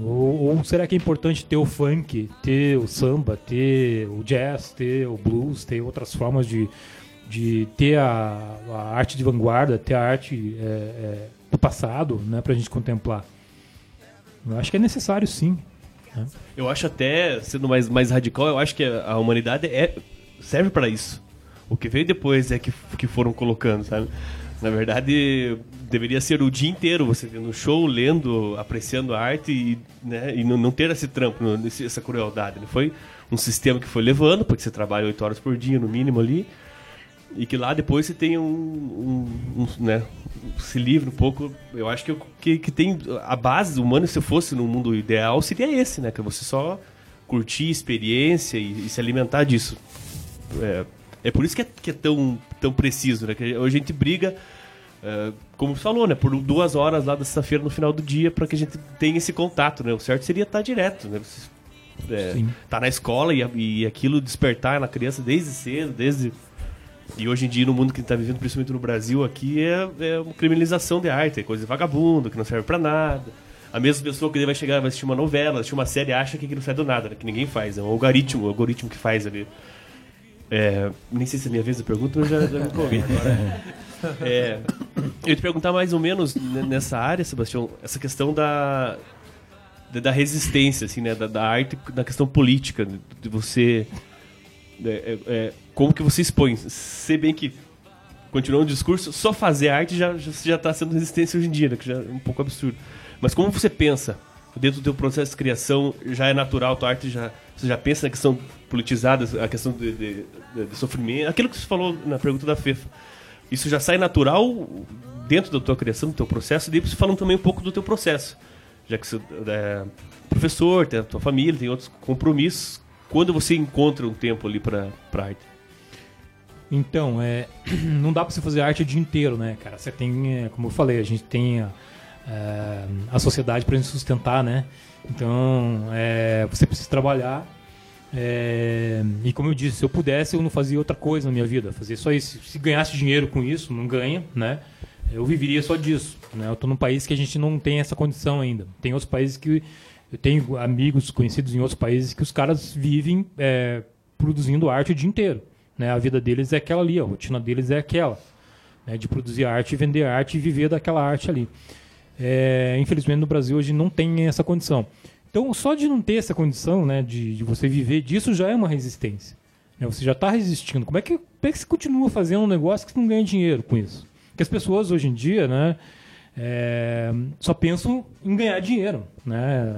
Ou, ou será que é importante ter o funk, ter o samba, ter o jazz, ter o blues, ter outras formas de, de ter a, a arte de vanguarda, ter a arte é, é, do passado, né, pra gente contemplar? Eu acho que é necessário sim. né? Eu acho até, sendo mais, mais radical, eu acho que a humanidade é, serve para isso. O que veio depois é que, que foram colocando, sabe? Na verdade, deveria ser o dia inteiro você um show, lendo, apreciando a arte e, né, e não, não ter esse trampo, essa crueldade. né? Foi um sistema que foi levando, porque você trabalha oito horas por dia no mínimo ali. E que lá depois você tem um, um, um né, se livra um pouco. Eu acho que, que, que tem a base humana, se fosse no mundo ideal, seria esse, né? Que é você só curtir experiência e, e se alimentar disso. É, é por isso que é, que é tão, tão preciso, né? Que a gente briga, é, como você falou, né? Por duas horas lá dessa feira no final do dia para que a gente tenha esse contato, né? O certo seria estar direto, né? Você, é, tá na escola e, e aquilo despertar na criança desde cedo, desde e hoje em dia, no mundo que a gente está vivendo, principalmente no Brasil, aqui é, é uma criminalização de arte, é coisa de vagabundo, que não serve para nada. A mesma pessoa que vai chegar, vai assistir uma novela, assistir uma série, acha que aquilo não sai do nada, né? que ninguém faz. É um algoritmo, o algoritmo que faz ali. É, nem sei se é minha vez a pergunta, mas já, já me empolguei. É, eu ia te perguntar mais ou menos nessa área, Sebastião, essa questão da, da resistência, assim, né, da, da arte, da questão política, de você é, é, é, como que você expõe. Se bem que, continuando o discurso, só fazer arte já já está sendo resistência hoje em dia, né, que já é um pouco absurdo. Mas como você pensa dentro do teu processo de criação, já é natural, tua arte já você já pensa na questão politizada, a questão de, de, de, de sofrimento, aquilo que você falou na pergunta da Fefa. Isso já sai natural dentro da tua criação, do teu processo, e depois falando também um pouco do teu processo. Já que você é professor, tem a tua família, tem outros compromissos quando você encontra um tempo ali para arte? Então, é, não dá para você fazer arte o dia inteiro, né, cara? Você tem, é, como eu falei, a gente tem é, a sociedade para gente sustentar, né? Então, é, você precisa trabalhar. É, e como eu disse, se eu pudesse, eu não fazia outra coisa na minha vida. Fazia só isso. Se ganhasse dinheiro com isso, não ganha, né? Eu viveria só disso. Né? Eu estou num país que a gente não tem essa condição ainda. Tem outros países que eu tenho amigos conhecidos em outros países que os caras vivem é, produzindo arte o dia inteiro. Né? A vida deles é aquela ali, a rotina deles é aquela. Né? De produzir arte, vender arte e viver daquela arte ali. É, infelizmente no Brasil hoje não tem essa condição. Então só de não ter essa condição né, de, de você viver disso já é uma resistência. Né? Você já está resistindo. Como é, que, como é que você continua fazendo um negócio que você não ganha dinheiro com isso? Porque as pessoas hoje em dia, né, é, só pensam em ganhar dinheiro. Né?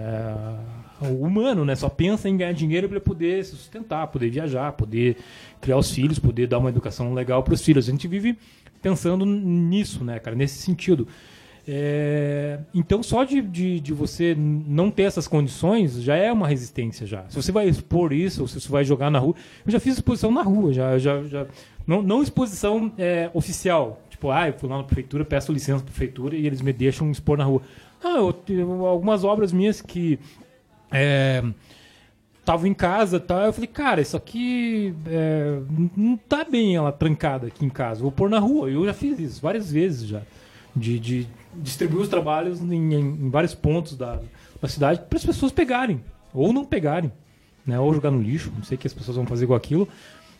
É, o humano né, só pensa em ganhar dinheiro para poder se sustentar, poder viajar, poder criar os filhos, poder dar uma educação legal para os filhos. A gente vive pensando nisso, né, cara, nesse sentido. É, então, só de, de, de, você não ter essas condições já é uma resistência. já. Se você vai expor isso, ou se você vai jogar na rua. Eu já fiz exposição na rua, já, já, já não, não exposição é, oficial, Tipo, ah, eu fui lá na prefeitura, peço licença pra prefeitura e eles me deixam expor na rua. Ah, eu tenho algumas obras minhas que é, em casa tá? Eu falei, cara, isso aqui é, não tá bem ela trancada aqui em casa. Vou pôr na rua. Eu já fiz isso várias vezes já. De, de distribuir os trabalhos em, em, vários pontos da, da cidade para as pessoas pegarem. Ou não pegarem. Né? Ou jogar no lixo. Não sei que as pessoas vão fazer igual aquilo.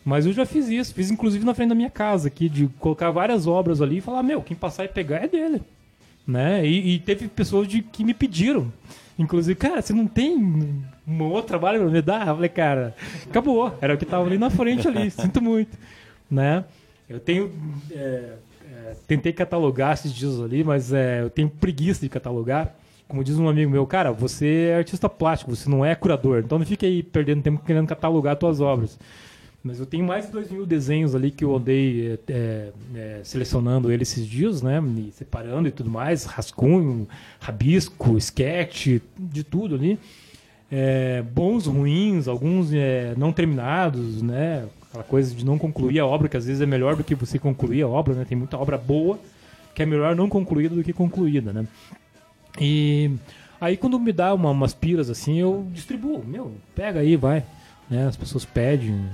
Mas eu já fiz isso, fiz inclusive na frente da minha casa aqui, de colocar várias obras ali e falar, meu, quem passar e pegar é dele. Né? E, e teve pessoas de, que me pediram. Inclusive, cara, você não tem um outro trabalho pra me dar? Eu falei, cara, acabou. Era o que tava ali na frente ali, sinto muito. Né? Eu tenho. É, é, tentei catalogar esses dias ali, mas é, eu tenho preguiça de catalogar. Como diz um amigo meu, cara, você é artista plástico, você não é curador, então não fique aí perdendo tempo querendo catalogar as tuas obras. Mas eu tenho mais de dois mil desenhos ali que eu andei é, é, selecionando ele esses dias, né? Me separando e tudo mais. Rascunho, rabisco, sketch, de tudo ali. É, bons, ruins, alguns é, não terminados, né? Aquela coisa de não concluir a obra, que às vezes é melhor do que você concluir a obra, né? Tem muita obra boa que é melhor não concluída do que concluída, né? E aí quando me dá uma, umas piras assim, eu distribuo. Meu, pega aí, vai. Né? As pessoas pedem.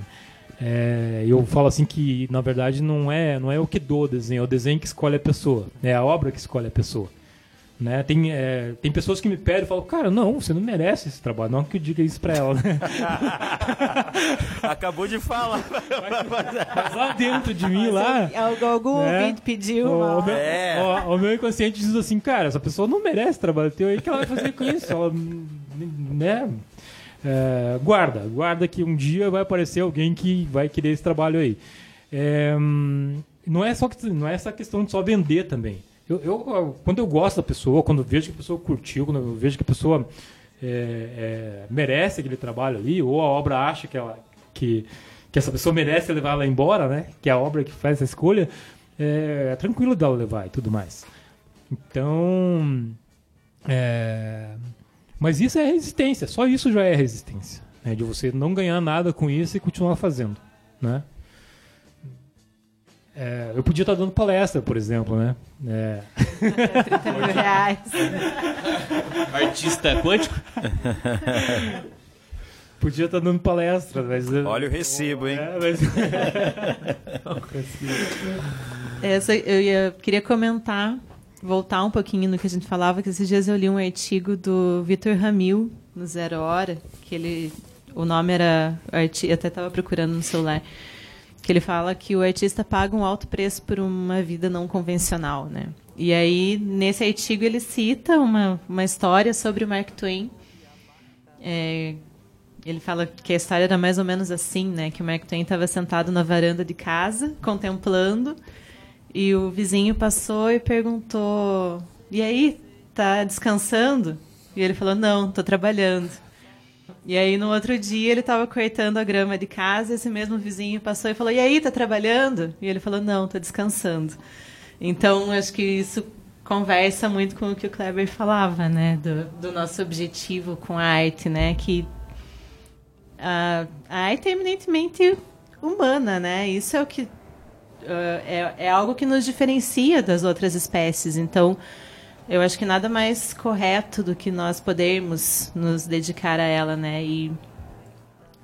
É, eu falo assim que, na verdade, não é, não é o que dou o desenho, é o desenho que escolhe a pessoa, é a obra que escolhe a pessoa. Né? Tem, é, tem pessoas que me pedem e falam, cara, não, você não merece esse trabalho, não que eu diga isso pra ela. Né? Acabou de falar. Mas, lá dentro de mim, lá. Algum né? ouvinte pediu. O, o, meu, é. o, o, meu inconsciente diz assim, cara, essa pessoa não merece trabalho teu, aí que ela vai fazer com isso? Ela, né? É, guarda, guarda que um dia vai aparecer alguém que vai querer esse trabalho aí. É, não é só não é essa questão de só vender também. Eu, eu, quando eu gosto da pessoa, quando eu vejo que a pessoa curtiu, quando eu vejo que a pessoa é, é merece aquele trabalho ali, ou a obra acha que ela, que, que essa pessoa merece levar ela embora, né? Que é a obra que faz essa escolha, é, é tranquilo dela levar e tudo mais. Então, é, mas isso é resistência, só isso já é resistência, né? De você não ganhar nada com isso e continuar fazendo, né? É, eu podia estar dando palestra, por exemplo, né? É, 30 mil reais. Artista quântico? podia estar dando palestra, mas... Olha o recibo, hein? É, mas... Essa, eu ia, queria comentar, voltar um pouquinho no que a gente falava, que esses dias eu li um artigo do Vitor Ramil, no Zero Hora, que ele. O nome era. arti- Eu até estava procurando no celular. Que ele fala que o artista paga um alto preço por uma vida não convencional, né? E aí, nesse artigo, ele cita uma, uma história sobre o Mark Twain. É, ele fala que a história era mais ou menos assim, né? Que o Mark Twain estava sentado na varanda de casa, contemplando, e o vizinho passou e perguntou: E aí, tá descansando? E ele falou: Não, tô trabalhando. E aí, no outro dia, ele estava cortando a grama de casa, esse mesmo vizinho passou e falou: E aí, tá trabalhando? E ele falou: Não, tô descansando. Então, acho que isso conversa muito com o que o Kleber falava, né? Do, do nosso objetivo com a arte, né? Que a, a arte é eminentemente humana, né? Isso é o que ah, é, é algo que nos diferencia das outras espécies. Então, eu acho que nada mais correto do que nós podermos nos dedicar a ela, né? E,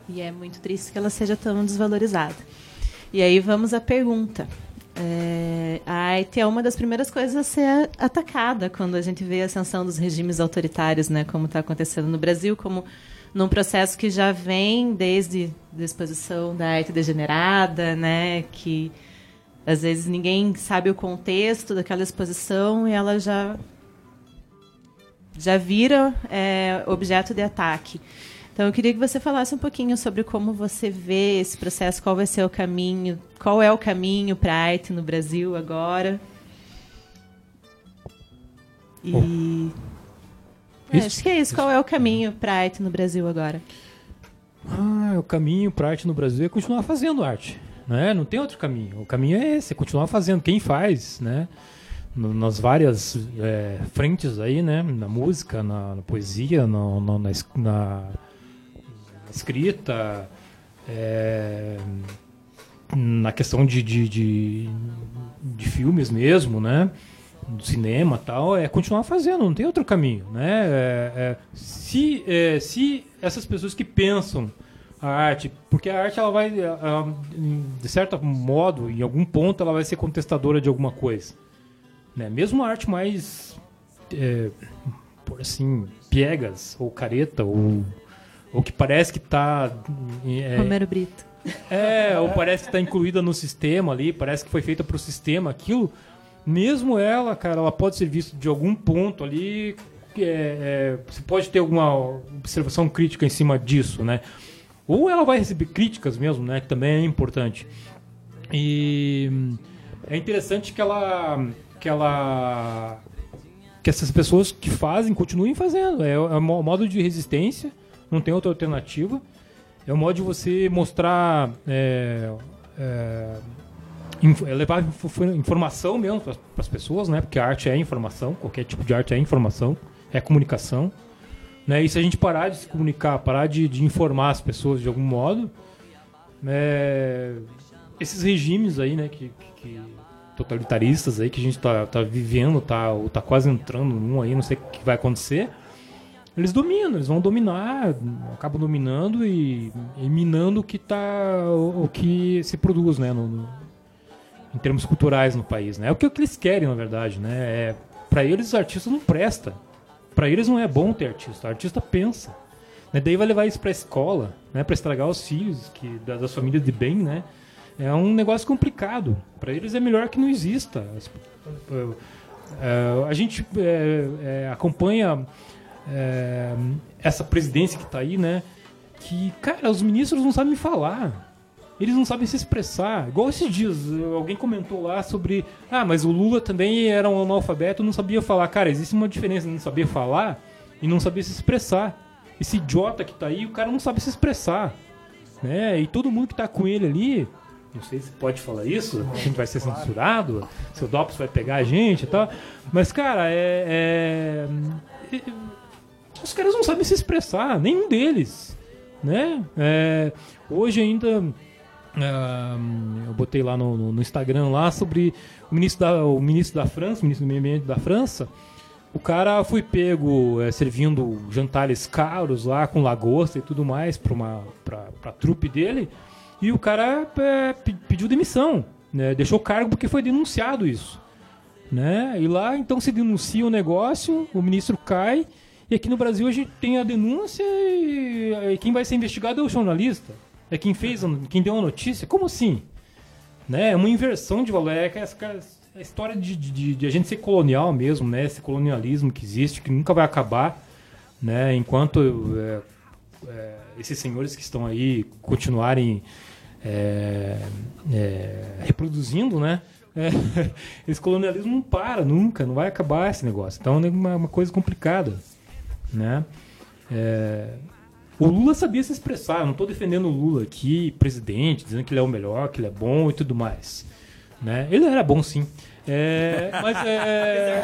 e é muito triste que ela seja tão desvalorizada. E aí vamos à pergunta. É, a arte é uma das primeiras coisas a ser atacada quando a gente vê a ascensão dos regimes autoritários, né? Como está acontecendo no Brasil, como num processo que já vem desde a exposição da arte degenerada, né? Que às vezes ninguém sabe o contexto daquela exposição e ela já já vira é, objeto de ataque. Então eu queria que você falasse um pouquinho sobre como você vê esse processo, qual vai ser o caminho, qual é o caminho para a arte no Brasil agora. E É, acho que é isso. Qual é o caminho para a arte no Brasil agora? Ah, o caminho para arte no Brasil é continuar fazendo arte, né? Não tem outro caminho. O caminho é esse, é continuar fazendo. Quem faz, né? Nas várias é, frentes aí, né? Na música, na, na poesia, no- no- na, na- escrita, é, na questão de, de, de, de filmes mesmo, né? Do cinema tal, é continuar fazendo, não tem outro caminho, né? É- é, se, é, se essas pessoas que pensam a arte, porque a arte ela vai, ela, de certo modo, em algum ponto, ela vai ser contestadora de alguma coisa, né? Mesmo a arte mais, é, por assim, piegas ou careta ou ou que parece que está Romero Brito. é, ou parece que está incluída no sistema ali, parece que foi feita para o sistema aquilo. Mesmo ela, cara, ela pode ser vista de algum ponto ali. que É, é, você pode ter alguma observação crítica em cima disso, né? Ou ela vai receber críticas mesmo, né? Que também é importante. E é interessante que ela, que ela, que essas pessoas que fazem continuem fazendo. É, é um modo de resistência, não tem outra alternativa. É um modo de você mostrar, é, é, é levar inf- informação mesmo para as pessoas, né? Porque a arte é informação, qualquer tipo de arte é informação, é comunicação. Né? E se a gente parar de se comunicar, parar de, de informar as pessoas de algum modo, é, esses regimes aí, né, que- que- totalitaristas aí que a gente tá, tá vivendo, tá, ou tá quase entrando num aí, não sei o que vai acontecer, eles dominam, eles vão dominar, acabam dominando e, e minando o que tá, o, o que se produz, né, no- no- em termos culturais no país, né? É o que, o que eles querem, na verdade, né? É, para eles, os artistas não presta. Para eles não é bom ter artista. O artista pensa. Né? Daí vai levar isso para escola, né? Para estragar os filhos que da- das famílias de bem, né? É um negócio complicado. Para eles é melhor que não exista. É, é, a gente é, acompanha essa presidência que está aí, né? Que, cara, os ministros não sabem falar. Eles não sabem se expressar. Igual esses dias, alguém comentou lá sobre. Ah, mas o Lula também era um analfabeto, não sabia falar. Cara, existe uma diferença não saber falar e não saber se expressar. Esse idiota que tá aí, o cara não sabe se expressar. né? E todo mundo que tá com ele ali, não sei se pode falar isso, a gente vai ser censurado, se o Dops vai pegar a gente e tal. Mas, cara, é, é- Os caras não sabem se expressar, nenhum deles. Né? É, hoje ainda. ah, eu botei lá no, no- no Instagram lá sobre o ministro da, o ministro da França, o ministro do meio ambiente da França. O cara foi pego é, servindo jantares caros lá com lagosta e tudo mais para uma pra, pra trupe dele. E o cara é, pe- pediu demissão, né? Deixou o cargo porque foi denunciado isso, né? E lá então se denuncia o negócio, o ministro cai e aqui no Brasil a gente tem a denúncia e, e quem vai ser investigado é o jornalista, é quem fez, quem deu a notícia. Como assim? Né? É uma inversão de valor. É cara- a história de, de, de a gente ser colonial mesmo, né? Esse colonialismo que existe, que nunca vai acabar, né? Enquanto é, é, esses senhores que estão aí continuarem é, é, reproduzindo, né? É, esse colonialismo não para nunca, não vai acabar esse negócio. Então é uma, uma coisa complicada, né? É, o Lula sabia se expressar. Eu não estou defendendo o Lula aqui, presidente, dizendo que ele é o melhor, que ele é bom e tudo mais. Né? Ele era bom, sim. É, mas é,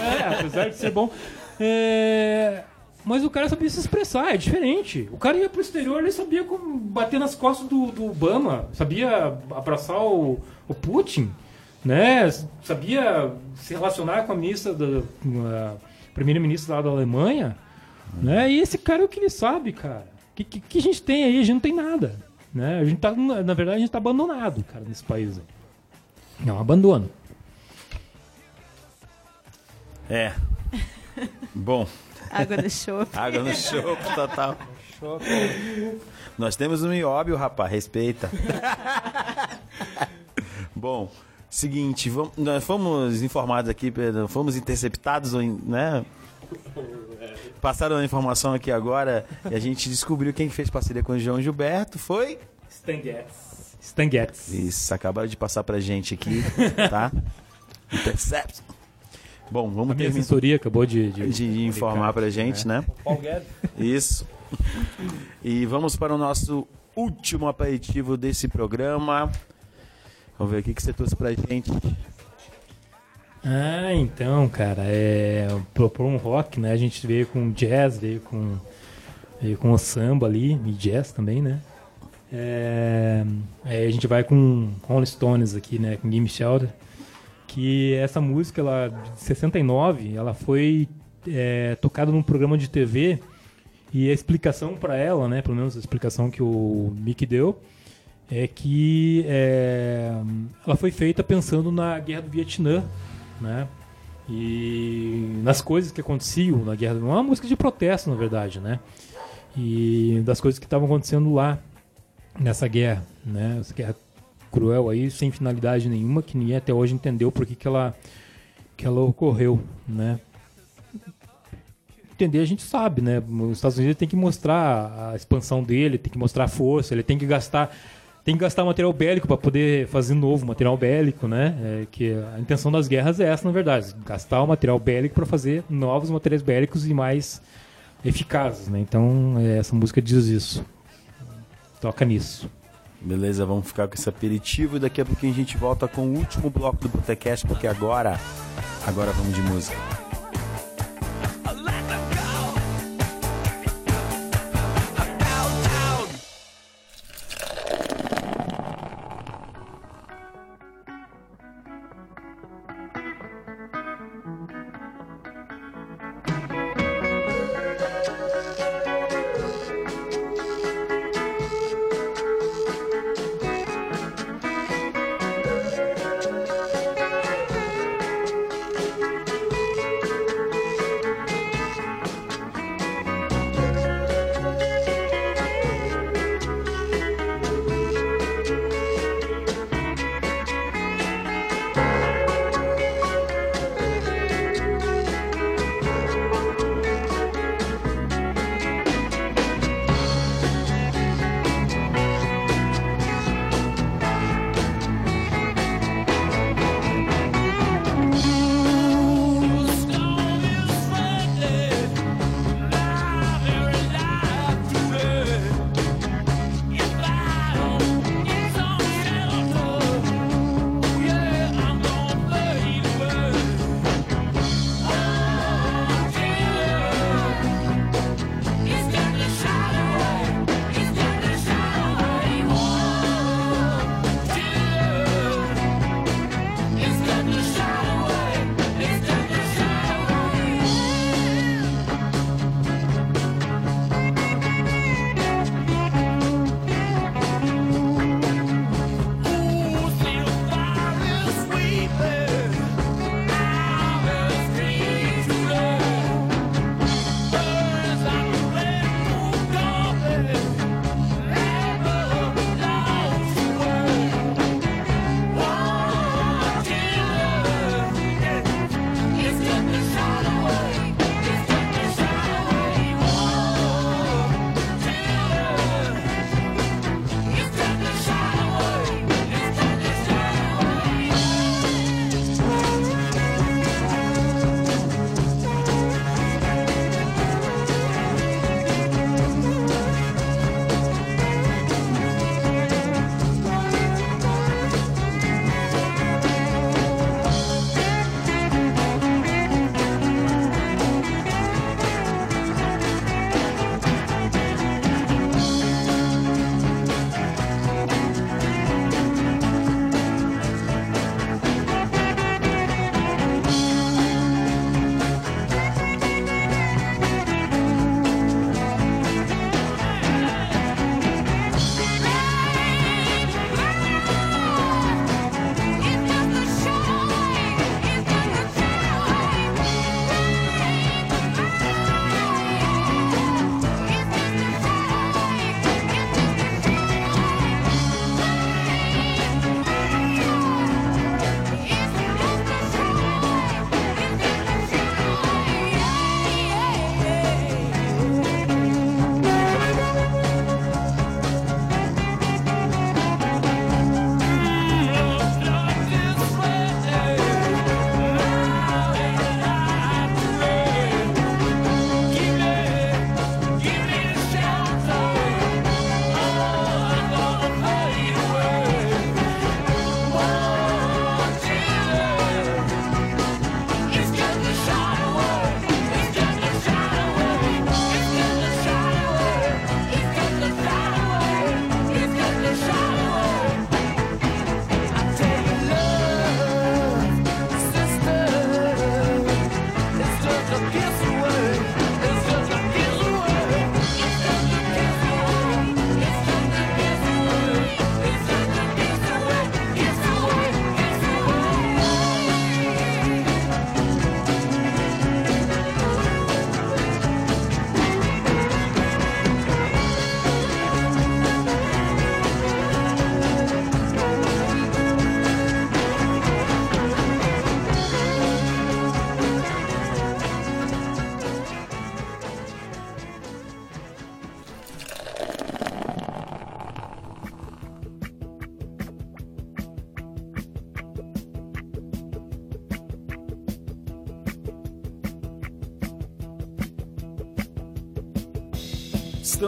é, apesar de ser bom. é, mas o cara sabia se expressar, é diferente. O cara ia pro exterior, ele sabia como bater nas costas do, do Obama, sabia abraçar o, o Putin, né? Sabia se relacionar com a ministra da primeira-ministra lá da Alemanha, né? E esse cara é o que ele sabe, cara. O que, que, que a gente tem aí? A gente não tem nada, né? A gente tá, na verdade, a gente tá abandonado, cara, nesse país. aí. É um abandono. É. Bom, Água do chope. água no show total. Nós temos um ióbio, rapaz, respeita. Bom, seguinte, vamos, nós fomos informados aqui, Pedro, fomos interceptados, né? Passaram a informação aqui agora e a gente descobriu quem fez parceria com o João Gilberto foi. Stanguettes. Stanguettes. Isso, acabaram de passar pra gente aqui, tá? Intercept. Bom, A vamos minha terminar assessoria acabou de, de, de, informar pra gente, né? Paulo Guedes. Isso. E vamos para o nosso último aperitivo desse programa. Vamos ver o que, que você trouxe pra gente. Ah, então, cara, é propor um rock, né? A gente veio com jazz, veio com veio com o samba ali e jazz também, né? É, aí a gente vai com Rolling Stones aqui, né? Com Gimme Shelter, que essa música, ela de 69, ela foi é, tocada num programa de TV e a explicação para ela, né? Pelo menos a explicação que o Mick deu é que é, ela foi feita pensando na guerra do Vietnã, né? E nas coisas que aconteciam na guerra, uma música de protesto, na verdade, né? E das coisas que estavam acontecendo lá nessa guerra, né? Essa guerra cruel aí, sem finalidade nenhuma, que ninguém até hoje entendeu por que, que ela que ela ocorreu, né? Entender a gente sabe, né? Os Estados Unidos tem que mostrar a expansão dele, tem que mostrar a força, ele tem que gastar tem que gastar material bélico para poder fazer novo material bélico, né? É, que a intenção das guerras é essa, na verdade, gastar o material bélico para fazer novos materiais bélicos e mais eficazes, né? Então é, essa música diz isso, toca nisso. Beleza, vamos ficar com esse aperitivo e daqui a pouquinho a gente volta com o último bloco do Botecast, porque agora, agora vamos de música.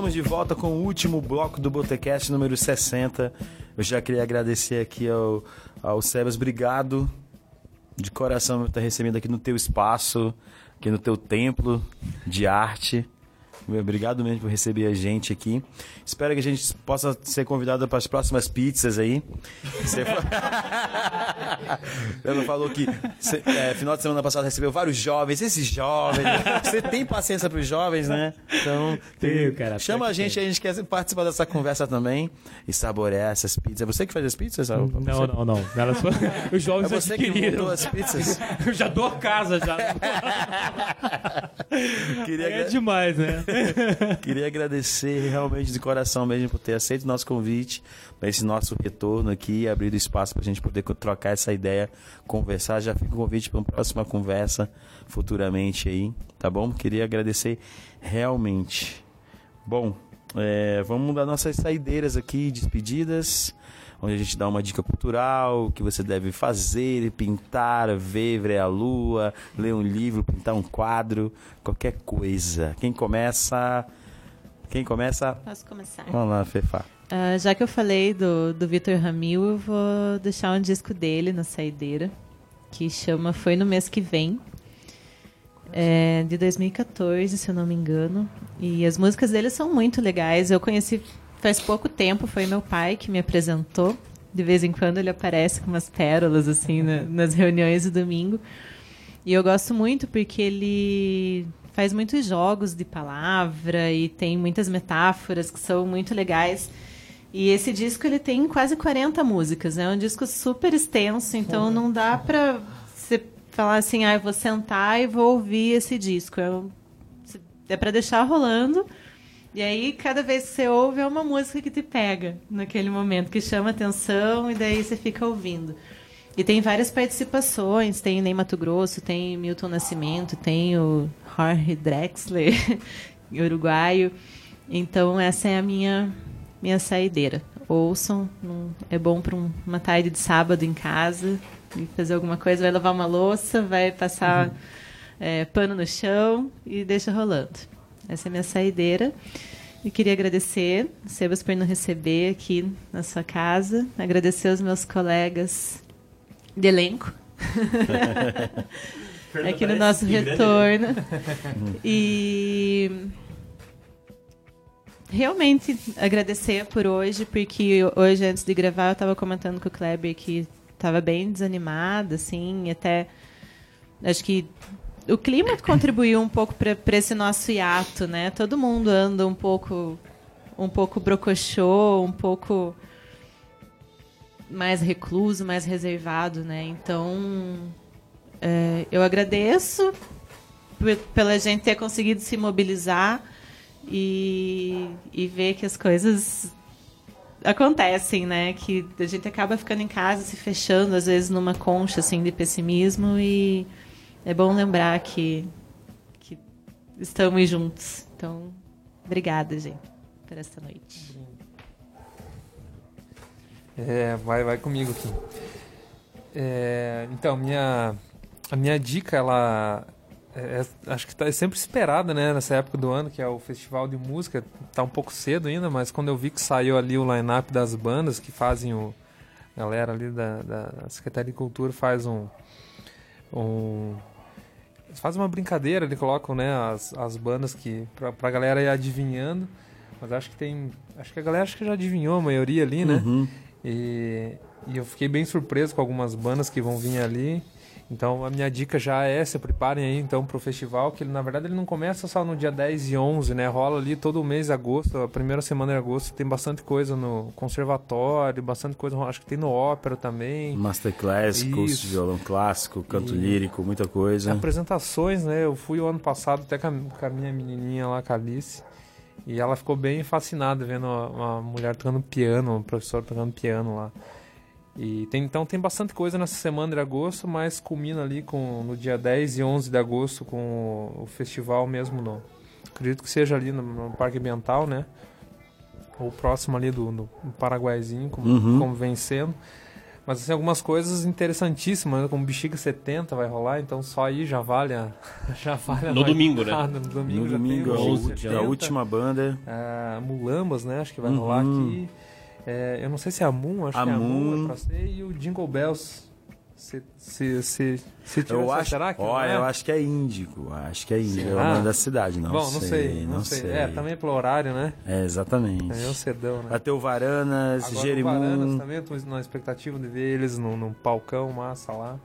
Estamos de volta com o último bloco do Botecast número 60. Eu já queria agradecer aqui ao, ao Sebas. Obrigado de coração por estar recebendo aqui no teu espaço, aqui no teu templo de arte. Obrigado mesmo por receber a gente aqui. Espero que a gente possa ser convidado para as próximas pizzas aí. Você Ela falou que cê- é, final de semana passada recebeu vários jovens. Esses jovens. Você tem paciência para os jovens, né? Então, cara, chama a que gente, a gente quer participar dessa conversa também e saborear essas pizzas. É você que faz as pizzas? Não, Você- não, não. Elas foram... Os É jovens você que adquiriram. montou as pizzas? Eu já dou a casa já. Queria, É demais, né? Queria agradecer realmente de coração mesmo por ter aceito o nosso convite para esse nosso retorno aqui, abrir espaço para a gente poder trocar essa ideia, conversar. Já fica o convite para uma próxima conversa futuramente aí, tá bom? Queria agradecer realmente. Bom, é, vamos dar nossas saideiras aqui, despedidas, onde a gente dá uma dica cultural, o que você deve fazer, pintar, ver, ver a lua, ler um livro, pintar um quadro, qualquer coisa. Quem começa? Quem começa? Posso começar? Vamos lá, Fefá. Ah, já que eu falei do, do Vitor Ramil, eu vou deixar um disco dele na saideira, que chama Foi no Mês Que Vem, é, de 2014, se eu não me engano. E as músicas dele são muito legais. Eu conheci faz pouco tempo, foi meu pai que me apresentou. De vez em quando ele aparece com umas pérolas, assim, na- nas reuniões do domingo. E eu gosto muito porque ele faz muitos jogos de palavra e tem muitas metáforas que são muito legais. E esse disco ele tem quase 40 músicas, é um disco super extenso, então não dá pra você falar assim, ah, eu vou sentar e vou ouvir esse disco. É, é para deixar rolando. E aí, cada vez que você ouve, é uma música que te pega naquele momento, que chama atenção, e daí você fica ouvindo. E tem várias participações, tem Ney Mato Grosso, tem Milton Nascimento, tem o Jorge Drexler, uruguaio. Então essa é a minha minha saideira. Ouçam, é bom para uma tarde de sábado em casa, e fazer alguma coisa, vai lavar uma louça, vai passar é, pano no chão e deixa rolando. Essa é a minha saideira. E queria agradecer, Sebas, por nos receber aqui na sua casa. Agradecer aos meus colegas de elenco. aqui no nosso retorno. E realmente agradecer por hoje, porque hoje, antes de gravar, eu estava comentando com o Kleber que estava bem desanimada, assim, até acho que o clima contribuiu um pouco para esse nosso hiato, né? Todo mundo anda um pouco um pouco brocochô, um pouco mais recluso, mais reservado, né? Então, é, eu agradeço pe- pela gente ter conseguido se mobilizar e, e ver que as coisas acontecem, né? Que a gente acaba ficando em casa, se fechando, às vezes numa concha assim de pessimismo e é bom lembrar que, que estamos juntos. Então, obrigada, gente, por esta noite. É, vai, vai comigo aqui. É, então, minha, a minha dica, ela é- é- acho que tá sempre esperada, né, nessa época do ano, que é o festival de música. Tá um pouco cedo ainda, mas quando eu vi que saiu ali o line-up das bandas que fazem o. A galera ali da, da Secretaria de Cultura faz um. um fazem uma brincadeira, eles colocam né, as, as bandas que. Pra, pra galera ir adivinhando. Mas acho que tem. Acho que a galera acho que já adivinhou a maioria ali, né? Uhum. E, e eu fiquei bem surpreso com algumas bandas que vão vir ali. Então a minha dica já é, se preparem aí então pro festival, que ele, na verdade ele não começa só no dia 10 e 11, né? Rola ali todo o mês de agosto, a primeira semana de agosto tem bastante coisa no conservatório, bastante coisa, acho que tem no ópera também. Masterclass, curso Isso. de violão clássico, canto E- lírico, muita coisa. Apresentações, né? Eu fui o ano passado até com a, minha menininha lá, Calice. E ela ficou bem fascinada vendo uma mulher tocando piano, um professor tocando piano lá. E tem, então tem bastante coisa nessa semana de agosto, mas culmina ali com, no dia 10 e 11 de agosto com o, o festival mesmo. No, acredito que seja ali no, no Parque Ambiental, né? Ou próximo ali do, do Paraguaizinho, como, Uhum. como vem sendo. Mas assim, algumas coisas interessantíssimas, né? como Bexiga 70 vai rolar, então só aí já vale a. Já vale a No domingo, né? Ah, no domingo, No já domingo, tem a, o u- Bexiga a 70. última banda. Ah, Mulambas, né? Acho que vai Uhum. rolar aqui. É, eu não sei se é a Moon, acho A que é a Moon, Moon. é pra ser, e o Jingle Bells. Se, se, se, se tiver, Eu acho, será que ó, não é? eu acho que é Índigo. Acho que é Índigo. É o nome da cidade, não Bom, sei. não sei, não, sei. É, também pelo horário, né? É, exatamente. É um cedão, né? O Varanas, Agora o Varanas também, eu tô na expectativa de ver eles num, num palcão massa lá.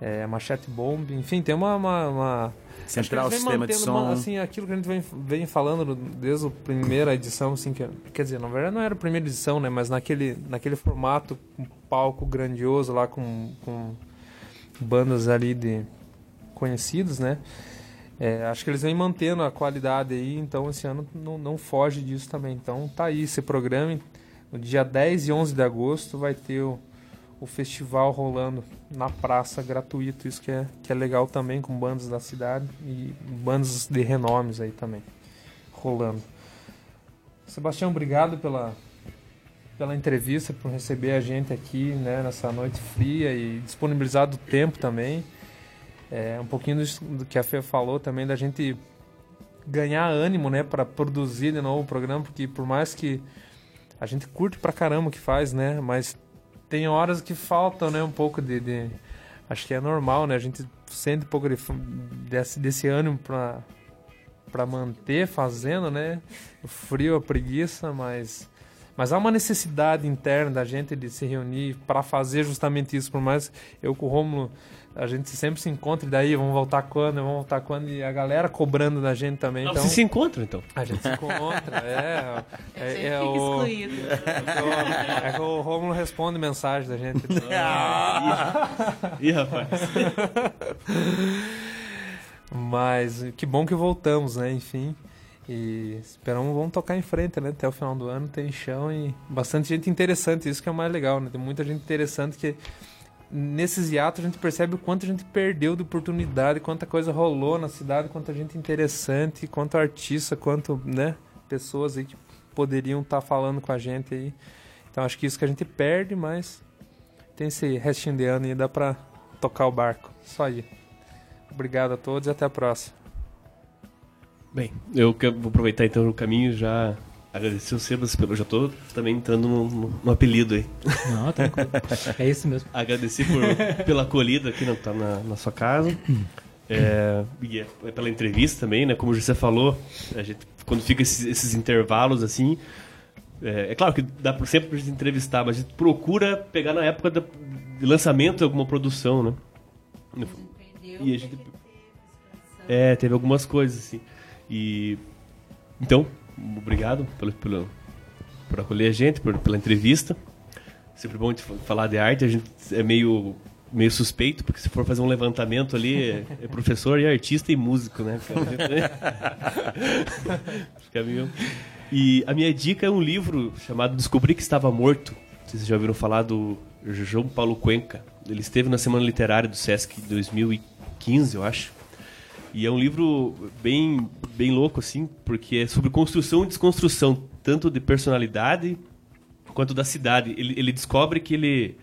É, Machete Bomb, enfim, tem uma... uma, uma... Central Sistema de Som. uma- assim, aquilo que a gente vem, vem falando no- desde a primeira edição, assim, que, quer dizer, na verdade não era a primeira edição, né, mas naquele, naquele formato, um palco grandioso lá com, com bandas ali de conhecidos, né, é, acho que eles vêm mantendo a qualidade aí, então esse ano não, não foge disso também. Então tá aí esse programa. No dia 10 e 11 de agosto vai ter o, o festival rolando na praça gratuito. Isso que é, que é legal também, com bandas da cidade e bandas de renomes aí também rolando. Sebastião, obrigado pela, pela entrevista, por receber a gente aqui né, nessa noite fria e disponibilizar do tempo também. É, um pouquinho do que a Fê falou também, da gente ganhar ânimo né, para produzir de novo o programa, porque por mais que a gente curte pra caramba o que faz, né? Mas tem horas que faltam, né? Um pouco de, de- Acho que é normal, né? A gente sente um pouco de, desse, desse ânimo pra, pra manter fazendo, né? O frio, a preguiça, mas... Mas há uma necessidade interna da gente de se reunir para fazer justamente isso. Por mais eu com o Romulo, a gente sempre se encontra e daí vamos voltar quando, vamos voltar quando e a galera cobrando da gente também. Ah, Então, Vocês se encontram, então. a gente se encontra, é. É, Gente, é fica o, excluído. é que o Romulo responde mensagem da gente. Ih, rapaz. Mas que bom que voltamos, né? Enfim. E esperamos vamos tocar em frente, né? Até o final do ano tem chão e bastante gente interessante, isso que é o mais legal, né? Tem muita gente interessante que nesses hiatos a gente percebe o quanto a gente perdeu de oportunidade, quanta coisa rolou na cidade, quanta gente interessante, quanto artista, quanto, né, pessoas aí que poderiam estar falando com a gente aí. Então acho que isso que a gente perde, mas tem esse restinho de ano e dá pra tocar o barco. Só aí. Obrigado a todos e até a próxima. Bem, eu vou aproveitar então o caminho já agradecer o Sebas pelo. Já tô também entrando no, no- no apelido aí. Não, tranquilo. É isso mesmo. Agradecer por, pela acolhida aqui na, tá na, na sua casa. É, e é- é pela entrevista também, né? Como você falou, a gente, quando fica esses, esses intervalos assim. É, é claro que dá pra, sempre pra gente entrevistar, mas a gente procura pegar na época da- de lançamento de alguma produção, né? E a gente. É, teve algumas coisas, assim. E. Então, obrigado pelo, pelo, por acolher a gente, por, pela entrevista. Sempre bom de fa- falar de arte, a gente é meio, meio suspeito, porque se for fazer um levantamento ali, é, professor e artista e músico, né? Fica meio... E a minha dica é um livro chamado Descobri que Estava Morto. Vocês já ouviram falar do João Paulo Cuenca. Ele esteve na Semana Literária do Sesc 2015, eu acho. E é um livro bem, bem louco, assim, porque é sobre construção e desconstrução, tanto de personalidade quanto da cidade. Ele, ele descobre que ele,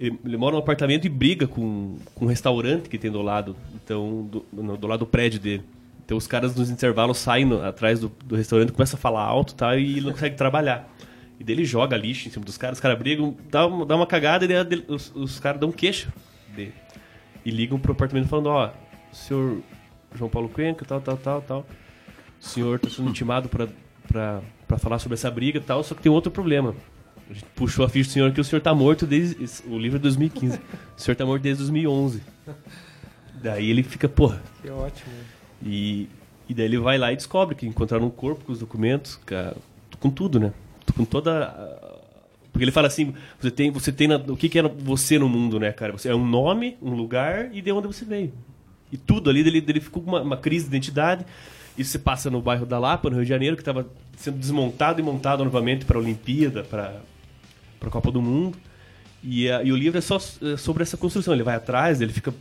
ele, ele mora num apartamento e briga com, com um restaurante que tem do lado, então do, do lado do prédio dele. Então os caras nos intervalos saem no- atrás do, do restaurante, começam a falar alto tá, e ele não consegue trabalhar. E daí ele joga lixo em cima dos caras, os caras brigam, dá, uma- dá uma cagada e dele- os, os caras dão queixa dele. E ligam pro apartamento falando, ó, senhor João Paulo Cuenca, tal, tal, tal, tal. O senhor está sendo intimado para falar sobre essa briga e tal, só que tem outro problema. A gente puxou a ficha do senhor que o senhor está morto desde. O livro é de 2015. O senhor está morto desde 2011. Daí ele fica, porra. Que ótimo. E, e daí ele vai lá e descobre que encontraram um corpo com os documentos, com, tudo, né? Com toda. Porque ele fala assim: você tem, você tem na- o que, que é você no mundo, né, cara? Você é um nome, um lugar e de onde você veio. E tudo ali dele, dele ficou com uma, uma crise de identidade. Isso se passa no bairro da Lapa, no Rio de Janeiro, que estava sendo desmontado e montado novamente para a Olimpíada, para a Copa do Mundo. E, a- e o livro é só é, sobre essa construção. Ele vai atrás, ele fica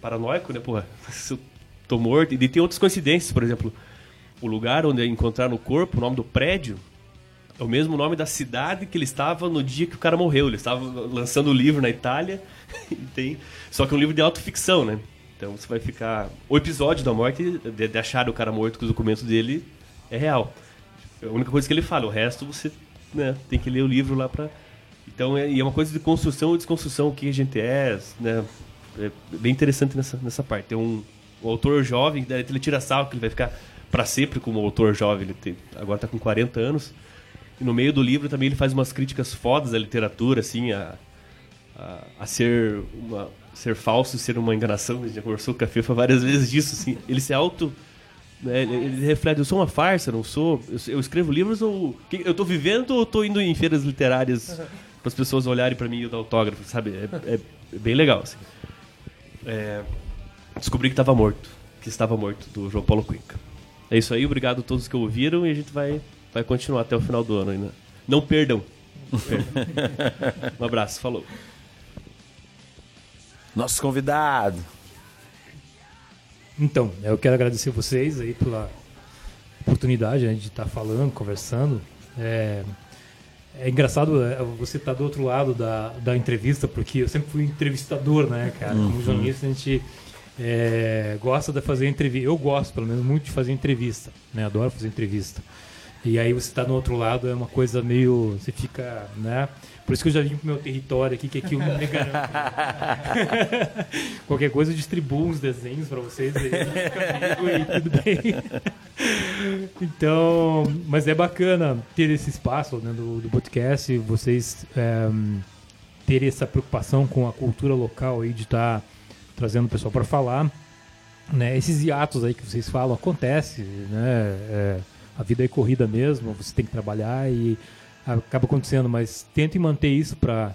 paranoico, né? Porra, se eu tô morto. E tem outras coincidências, por exemplo, o lugar onde encontraram o corpo, o nome do prédio, É o mesmo nome da cidade que ele estava no dia que o cara morreu. Ele estava lançando o livro na Itália. tem... Só que é um livro de autoficção, né? Então você vai ficar. O episódio da morte, de, de achar o cara morto com os documentos dele, é real. É a única coisa que ele fala. O resto você né, tem que ler o livro lá pra. Então é, é uma coisa de construção e desconstrução, o que a gente é, né? É bem interessante nessa, nessa parte. Tem um, um autor jovem, ele tira sal, que ele vai ficar para sempre como autor jovem. Ele tem, agora tá com 40 anos. E no meio do livro também ele faz umas críticas fodas à literatura, assim, a, a, a ser uma, ser falso, ser uma enganação. A gente já conversou com a FIFA várias vezes disso, assim. Ele se auto... Né, ele, ele reflete, eu sou uma farsa, não sou... Eu, eu escrevo livros ou... Eu tô vivendo ou tô indo em feiras literárias para as pessoas olharem para mim e dar autógrafo, sabe? É, é bem legal, assim. É, descobri que estava morto. Que estava morto, do João Paulo Cuenca. É isso aí, obrigado a todos que ouviram e a gente vai, vai continuar até o final do ano ainda. Não perdam. Não perdam. um abraço, falou. Nosso convidado. Então, eu quero agradecer vocês aí pela oportunidade né, de estar falando, conversando. É, é engraçado é, você estar do outro lado da, da entrevista, porque eu sempre fui entrevistador, né, cara? Como jornalista, a gente é, gosta de fazer entrevista. Eu gosto, pelo menos, muito de fazer entrevista, né? Adoro fazer entrevista. E aí você está do outro lado, é uma coisa meio. Você fica, né? Por isso que eu já vim pro meu território aqui, que aqui eu não me garanto. Qualquer coisa eu distribuo uns desenhos para vocês aí, fica comigo e tudo bem. Então, mas é bacana ter esse espaço né, do, do podcast, vocês é, terem essa preocupação com a cultura local aí de estar tá trazendo o pessoal para falar. Né, esses hiatos aí que vocês falam acontece, né? É, a vida é corrida mesmo, você tem que trabalhar e acaba acontecendo, mas tentem manter isso para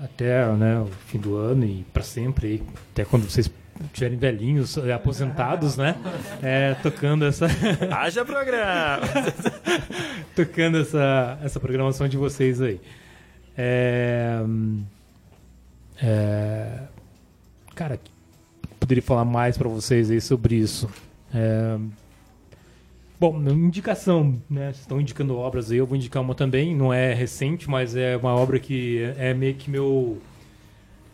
até né, o fim do ano e para sempre, até quando vocês estiverem velhinhos, eh, aposentados, né? É, tocando essa. Haja programa! tocando essa, essa programação de vocês aí. É, é, cara, poderia falar mais para vocês aí sobre isso. É, Bom, indicação, né? Vocês estão indicando obras aí, eu vou indicar uma também. Não é recente, mas é uma obra que é meio que meu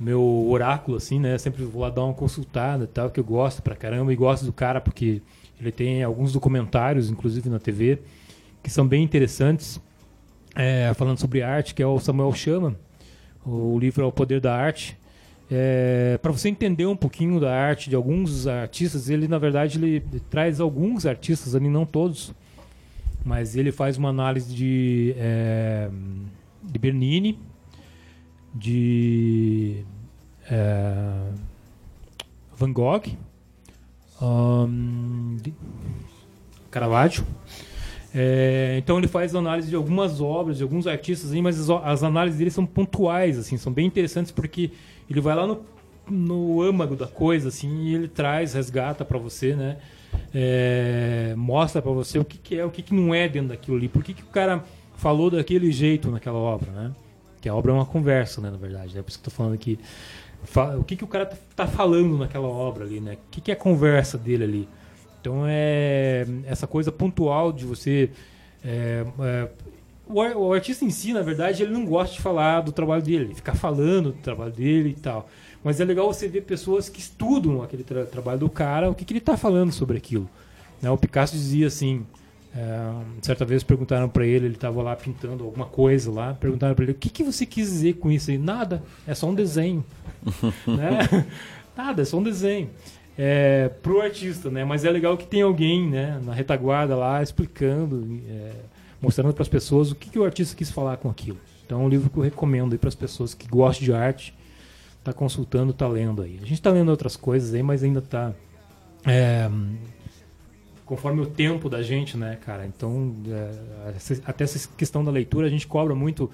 meu oráculo, assim, né? Sempre vou lá dar uma consultada e tal, que eu gosto pra caramba e gosto do cara porque ele tem alguns documentários, inclusive na TV, que são bem interessantes. É, falando sobre arte, que é o Samuel Chama. O livro é O Poder da Arte. É, para você entender um pouquinho da arte de alguns artistas, ele na verdade ele traz alguns artistas ali, não todos, mas ele faz uma análise de, é, de Bernini, de é, Van Gogh, um, Caravaggio. É, então ele faz análise de algumas obras, de alguns artistas, mas as, as análises dele são pontuais, assim, são bem interessantes porque ele vai lá no, no âmago da coisa, assim, e ele traz, resgata para você, né? É, mostra para você o que, que, é, o que, que não é dentro daquilo ali. Por que, que o cara falou daquele jeito naquela obra, né? Que a obra é uma conversa, né, na verdade. É por isso que eu tô falando aqui. O que, que o cara tá, tá falando naquela obra ali, né? O que, que é a conversa dele ali? Então é essa coisa pontual de você é, é, o, o, artista em si, na verdade, ele não gosta de falar do trabalho dele, ficar falando do trabalho dele e tal. Mas é legal você ver pessoas que estudam aquele tra trabalho do cara, o que, que ele está falando sobre aquilo. Né? O Picasso dizia assim, é, certa vez perguntaram para ele, ele estava lá pintando alguma coisa lá, perguntaram para ele, o que, que você quis dizer com isso aí? Nada, é só um desenho. né? Nada, é só um desenho. É, pro artista, né? Mas é legal que tem alguém, né, na retaguarda lá explicando, é, mostrando para as pessoas o que, que o artista quis falar com aquilo. Então é um livro que eu recomendo para as pessoas que gostam de arte, tá consultando, tá lendo aí. A gente está lendo outras coisas aí, mas ainda está é, conforme o tempo da gente, né, cara? Então, é, até essa questão da leitura, a gente cobra muito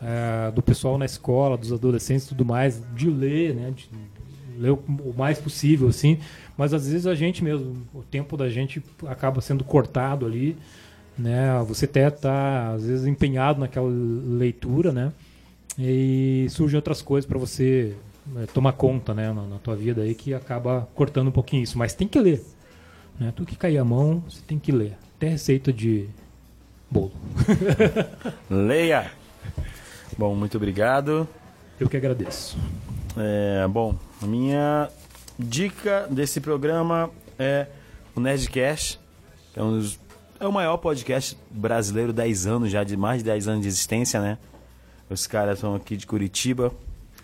é, do pessoal na escola, dos adolescentes tudo mais, de ler, né? De ler o mais possível, assim. Mas às vezes a gente mesmo, o tempo da gente acaba sendo cortado ali né? Você até está às vezes empenhado naquela leitura, né? E surgem outras coisas para você né, tomar conta, né, na, na, tua vida aí que acaba cortando um pouquinho isso, mas tem que ler, né? Tudo que cair a mão, você tem que ler. Até receita de Bolo. Leia! Bom, muito obrigado. Eu que agradeço. É, bom, a minha dica desse programa é o Nerdcast, que é, um dos- é o maior podcast brasileiro, 10 anos já, de mais de 10 anos de existência, né? Os caras são aqui de Curitiba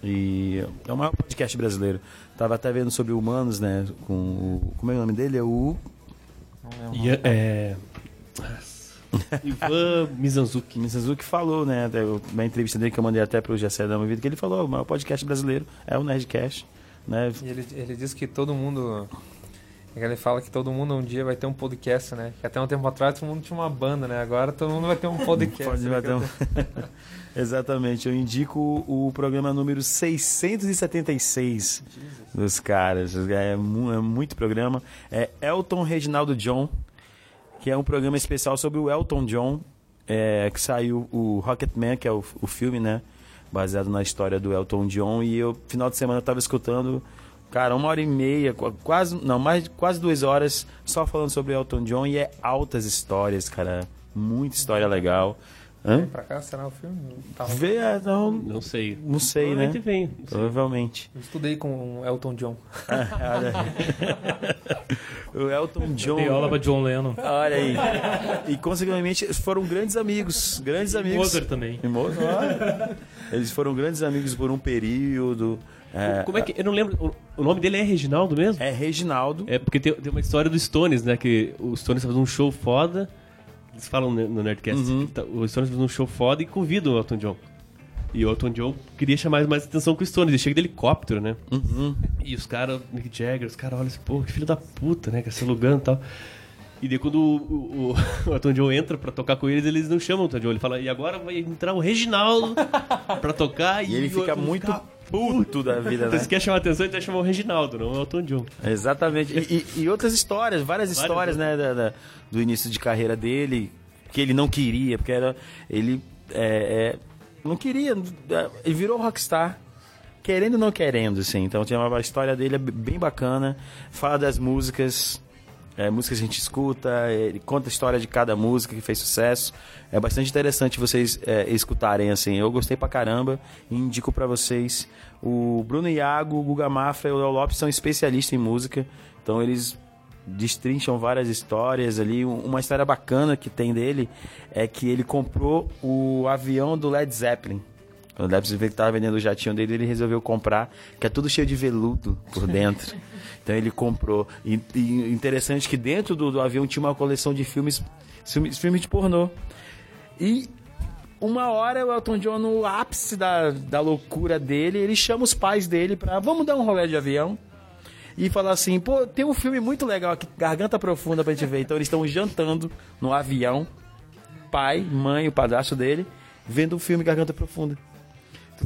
e é o maior podcast brasileiro. Tava até vendo sobre humanos, né? Com o, como é o nome dele? É o E, é... Ivan Mizanzuki. Mizanzuki falou, né? Na entrevista dele que eu mandei até pro Gessé da Vida, que ele falou, o maior podcast brasileiro é o Nerdcast, né? E ele, ele diz que todo mundo. É que Ele fala que todo mundo um dia vai ter um podcast, né? Que até um tempo atrás todo mundo tinha uma banda, né? Agora todo mundo vai ter um podcast. Pode né? bater um- Exatamente, eu indico o programa número 676 dos caras. É, é muito programa. É Elton Reginaldo John, que é um programa especial sobre o Elton John, é, que saiu o Rocketman, que é o, o filme, né? Baseado na história do Elton John. E eu, final de semana, eu tava escutando, cara, uma hora e meia, qu- quase, não, mais quase duas horas, só falando sobre Elton John. E é altas histórias, cara. Muita história legal. Hã? Vem pra cá, será o filme? Tá. Vê, é, não, Não sei. não sei, né? Provavelmente vem. não sei. Provavelmente. Eu estudei com o Elton John. O Elton John. Aula pra John Lennon. Olha aí. E consequentemente foram grandes amigos. Grandes amigos. Mozart também. E Mozart. Eles foram grandes amigos por um período. É, Como é que. Eu não lembro. o- nome dele é Reginaldo mesmo? é Reginaldo. É porque tem, tem uma história do Stones, né? Que o Stones faz um show foda. Eles falam no Nerdcast. Uhum. que tá- o Stones faz um show foda e convidam o Elton John. E o Elton John queria chamar mais atenção com o Stones. Ele chega de helicóptero, né? Uhum. E os caras, Mick Jagger, os caras olham assim, pô, que filho da puta, né? Que é se alugando e tal. E daí quando o, o, o Elton John entra pra tocar com eles, eles não chamam o Elton John. Ele fala, e agora vai entrar o Reginaldo pra tocar. E ele o fica muito fica puto da vida, Então, né? se quer chamar atenção, vai chamar o Reginaldo, não o Elton John. Exatamente. E, e- e outras histórias, várias histórias, né, da- da- do início de carreira dele, que ele não queria, porque era. Ele é, é, não queria. é, Ele virou rockstar. Querendo ou não querendo, assim. Então tinha uma história dele é bem bacana. Fala das músicas. É, que a gente escuta, ele conta a história de cada música que fez sucesso. É bastante interessante vocês é, escutarem, assim. Eu gostei pra caramba e indico pra vocês. O Bruno Iago, o Guga Mafra e o Léo Lopes são especialistas em música, então eles destrincham várias histórias ali. Um- Uma história bacana que tem dele é que ele comprou o avião do Led Zeppelin. Quando o Led Zeppelin estava vendendo o jatinho dele, ele resolveu comprar, que é tudo cheio de veludo por dentro. então ele comprou. E, e interessante que dentro do, do avião tinha uma coleção de filmes, filmes, filmes de pornô. E uma hora o Elton John, no ápice da, da loucura dele, ele chama os pais dele pra vamos dar um rolê de avião. E falar assim, pô, tem um filme muito legal aqui, Garganta Profunda pra gente ver. Então eles estão jantando no avião, pai, mãe, o padrasto dele, vendo o filme Garganta Profunda.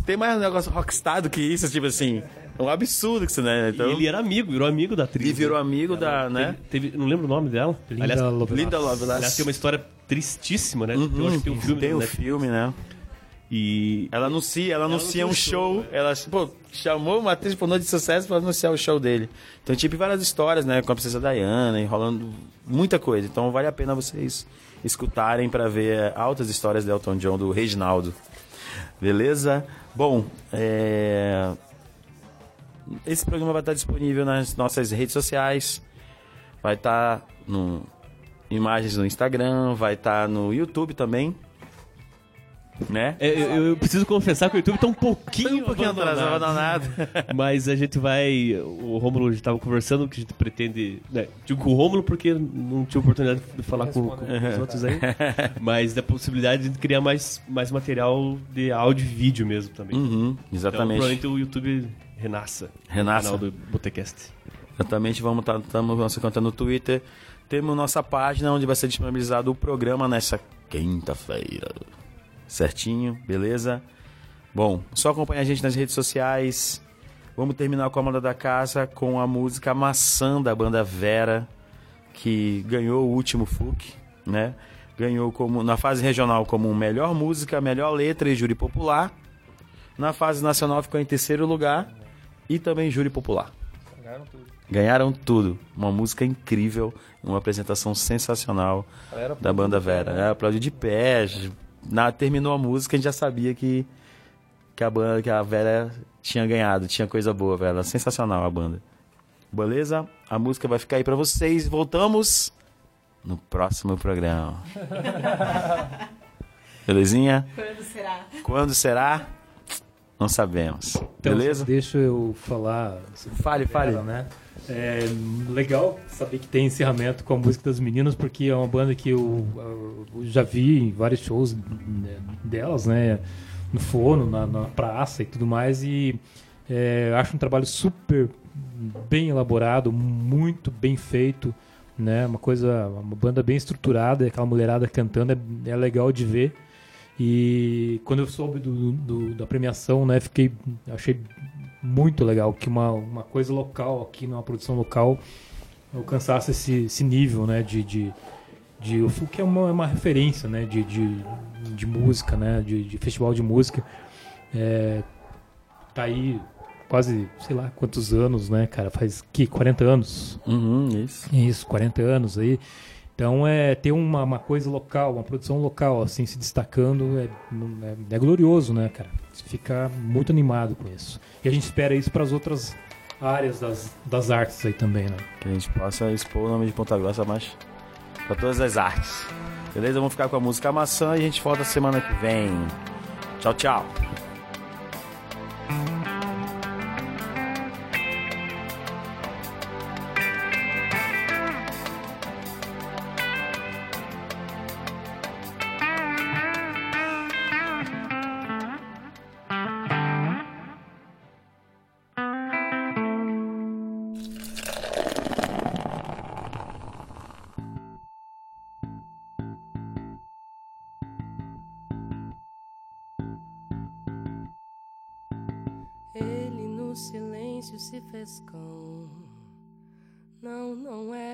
Tem mais um negócio rockstar do que isso, tipo assim, um absurdo que isso, né? Então, E ele era amigo, virou amigo da atriz. e virou né? amigo da, né? Teve, não lembro o nome dela. Linda aliás, Lovelace. Linda Lovelace. aliás, tem uma história tristíssima, né? Eu acho que tem um filme. Tem o Netflix. filme, né? E Ela anuncia, ela anuncia anuncia um um show, show, ela pô, chamou uma atriz por noite de sucesso para anunciar o show dele. Então, tipo, várias histórias, né, com a princesa Diana, enrolando muita coisa. Então, vale a pena vocês escutarem para ver é, altas histórias do Elton John, do Reginaldo. Beleza? Bom, é... esse programa vai estar disponível nas nossas redes sociais. Vai estar no imagens no Instagram, vai estar no YouTube também. Né? é, eu, eu preciso confessar que o YouTube tá um pouquinho, um pouquinho atrasado, abandonado. Mas a gente vai. O Rômulo já tava conversando que a gente pretende. Né, digo com o Rômulo porque não tive oportunidade de falar com, com os outros aí. Mas da possibilidade de criar mais, mais material de áudio e vídeo mesmo também. Uhum, Então, exatamente. provavelmente o YouTube renasça. Renasça. O canal do Botecast. Exatamente, vamos estar vamos se contar no Twitter. Temos nossa página onde vai ser disponibilizado o programa nessa quinta-feira. Certinho, beleza? Bom, só acompanhar a gente nas redes sociais. Vamos terminar com a moda da casa com a música Maçã da banda Vera, que ganhou o último FUC, né? Ganhou como na fase regional como melhor música, melhor letra e júri popular. Na fase nacional ficou em terceiro lugar e também júri popular. Ganharam tudo. Ganharam tudo. Uma música incrível, uma apresentação sensacional Galera, da banda Vera. É, aplaudiu de pé. Na, terminou a música, a gente já sabia que, que, a banda, que a Vera tinha ganhado, tinha coisa boa, velho. Sensacional a banda. Beleza? A música vai ficar aí pra vocês. Voltamos no próximo programa. Belezinha? Quando será? Quando será? Não sabemos. Então, Beleza? Deixa eu falar. Fale, fale. ela, né? É legal saber que tem encerramento com a música das meninas, porque é uma banda que eu, eu já vi em vários shows né, delas, né? No fono, na, na praça e tudo mais. E é, acho um trabalho super bem elaborado, muito bem feito, né? Uma coisa, uma banda bem estruturada, aquela mulherada cantando é, é legal de ver. E quando eu soube do, do- da premiação, né, fiquei achei muito legal que uma, uma coisa local aqui numa produção local alcançasse esse, esse nível, né, de, de, de o que é uma, é uma referência, né, de, de, de música, né, de, de festival de música. É, tá aí quase, sei lá, quantos anos, né, cara? Faz que 40 anos. Uhum, isso. Isso, 40 anos aí. Então é ter uma, uma coisa local, uma produção local, assim, se destacando, é, é, é glorioso, né, cara? Você fica muito animado com isso. E a gente espera isso para as outras áreas das, das artes aí também, né? Que a gente possa expor o nome de Ponta Grossa mais pra todas as artes. Beleza? Vamos ficar com a música Maçã e a gente volta semana que vem. Tchau, tchau.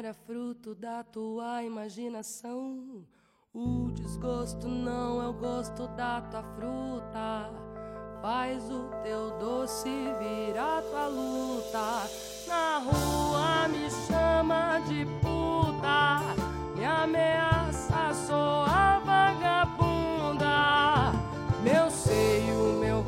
Era fruto da tua imaginação. O desgosto não é o gosto da tua fruta. Faz o teu doce virar tua luta. Na rua me chama de puta. Me ameaça, sou a vagabunda. Meu seio, meu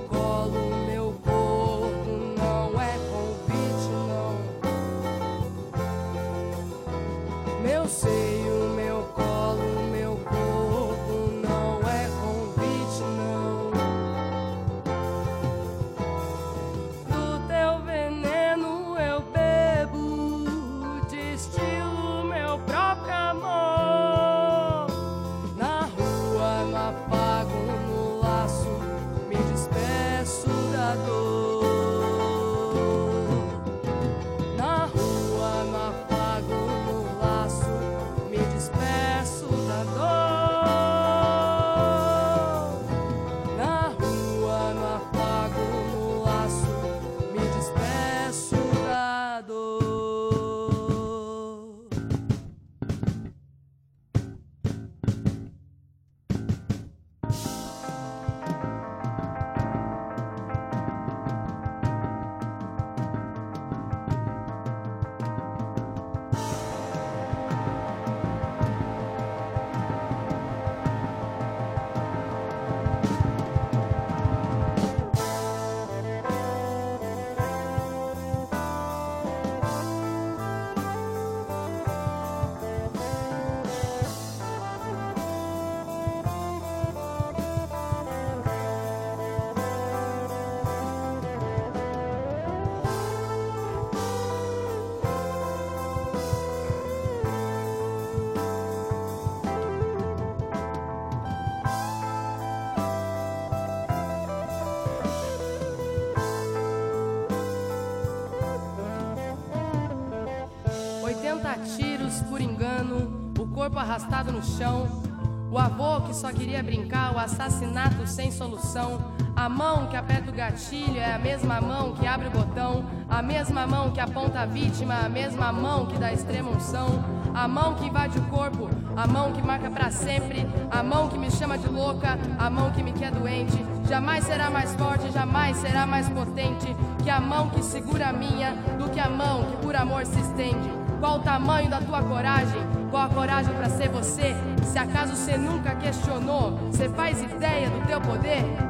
arrastado no chão. O avô que só queria brincar, o assassinato sem solução. A mão que aperta o gatilho é a mesma mão que abre o botão. A mesma mão que aponta a vítima, a mesma mão que dá extrema unção. a mão que invade o corpo, a mão que marca para sempre, a mão que me chama de louca, a mão que me quer doente. Jamais será mais forte, jamais será mais potente que a mão que segura a minha, do que a mão que por amor se estende. Qual o tamanho da tua coragem? Qual a coragem para ser você? Se acaso você nunca questionou, você faz ideia do teu poder?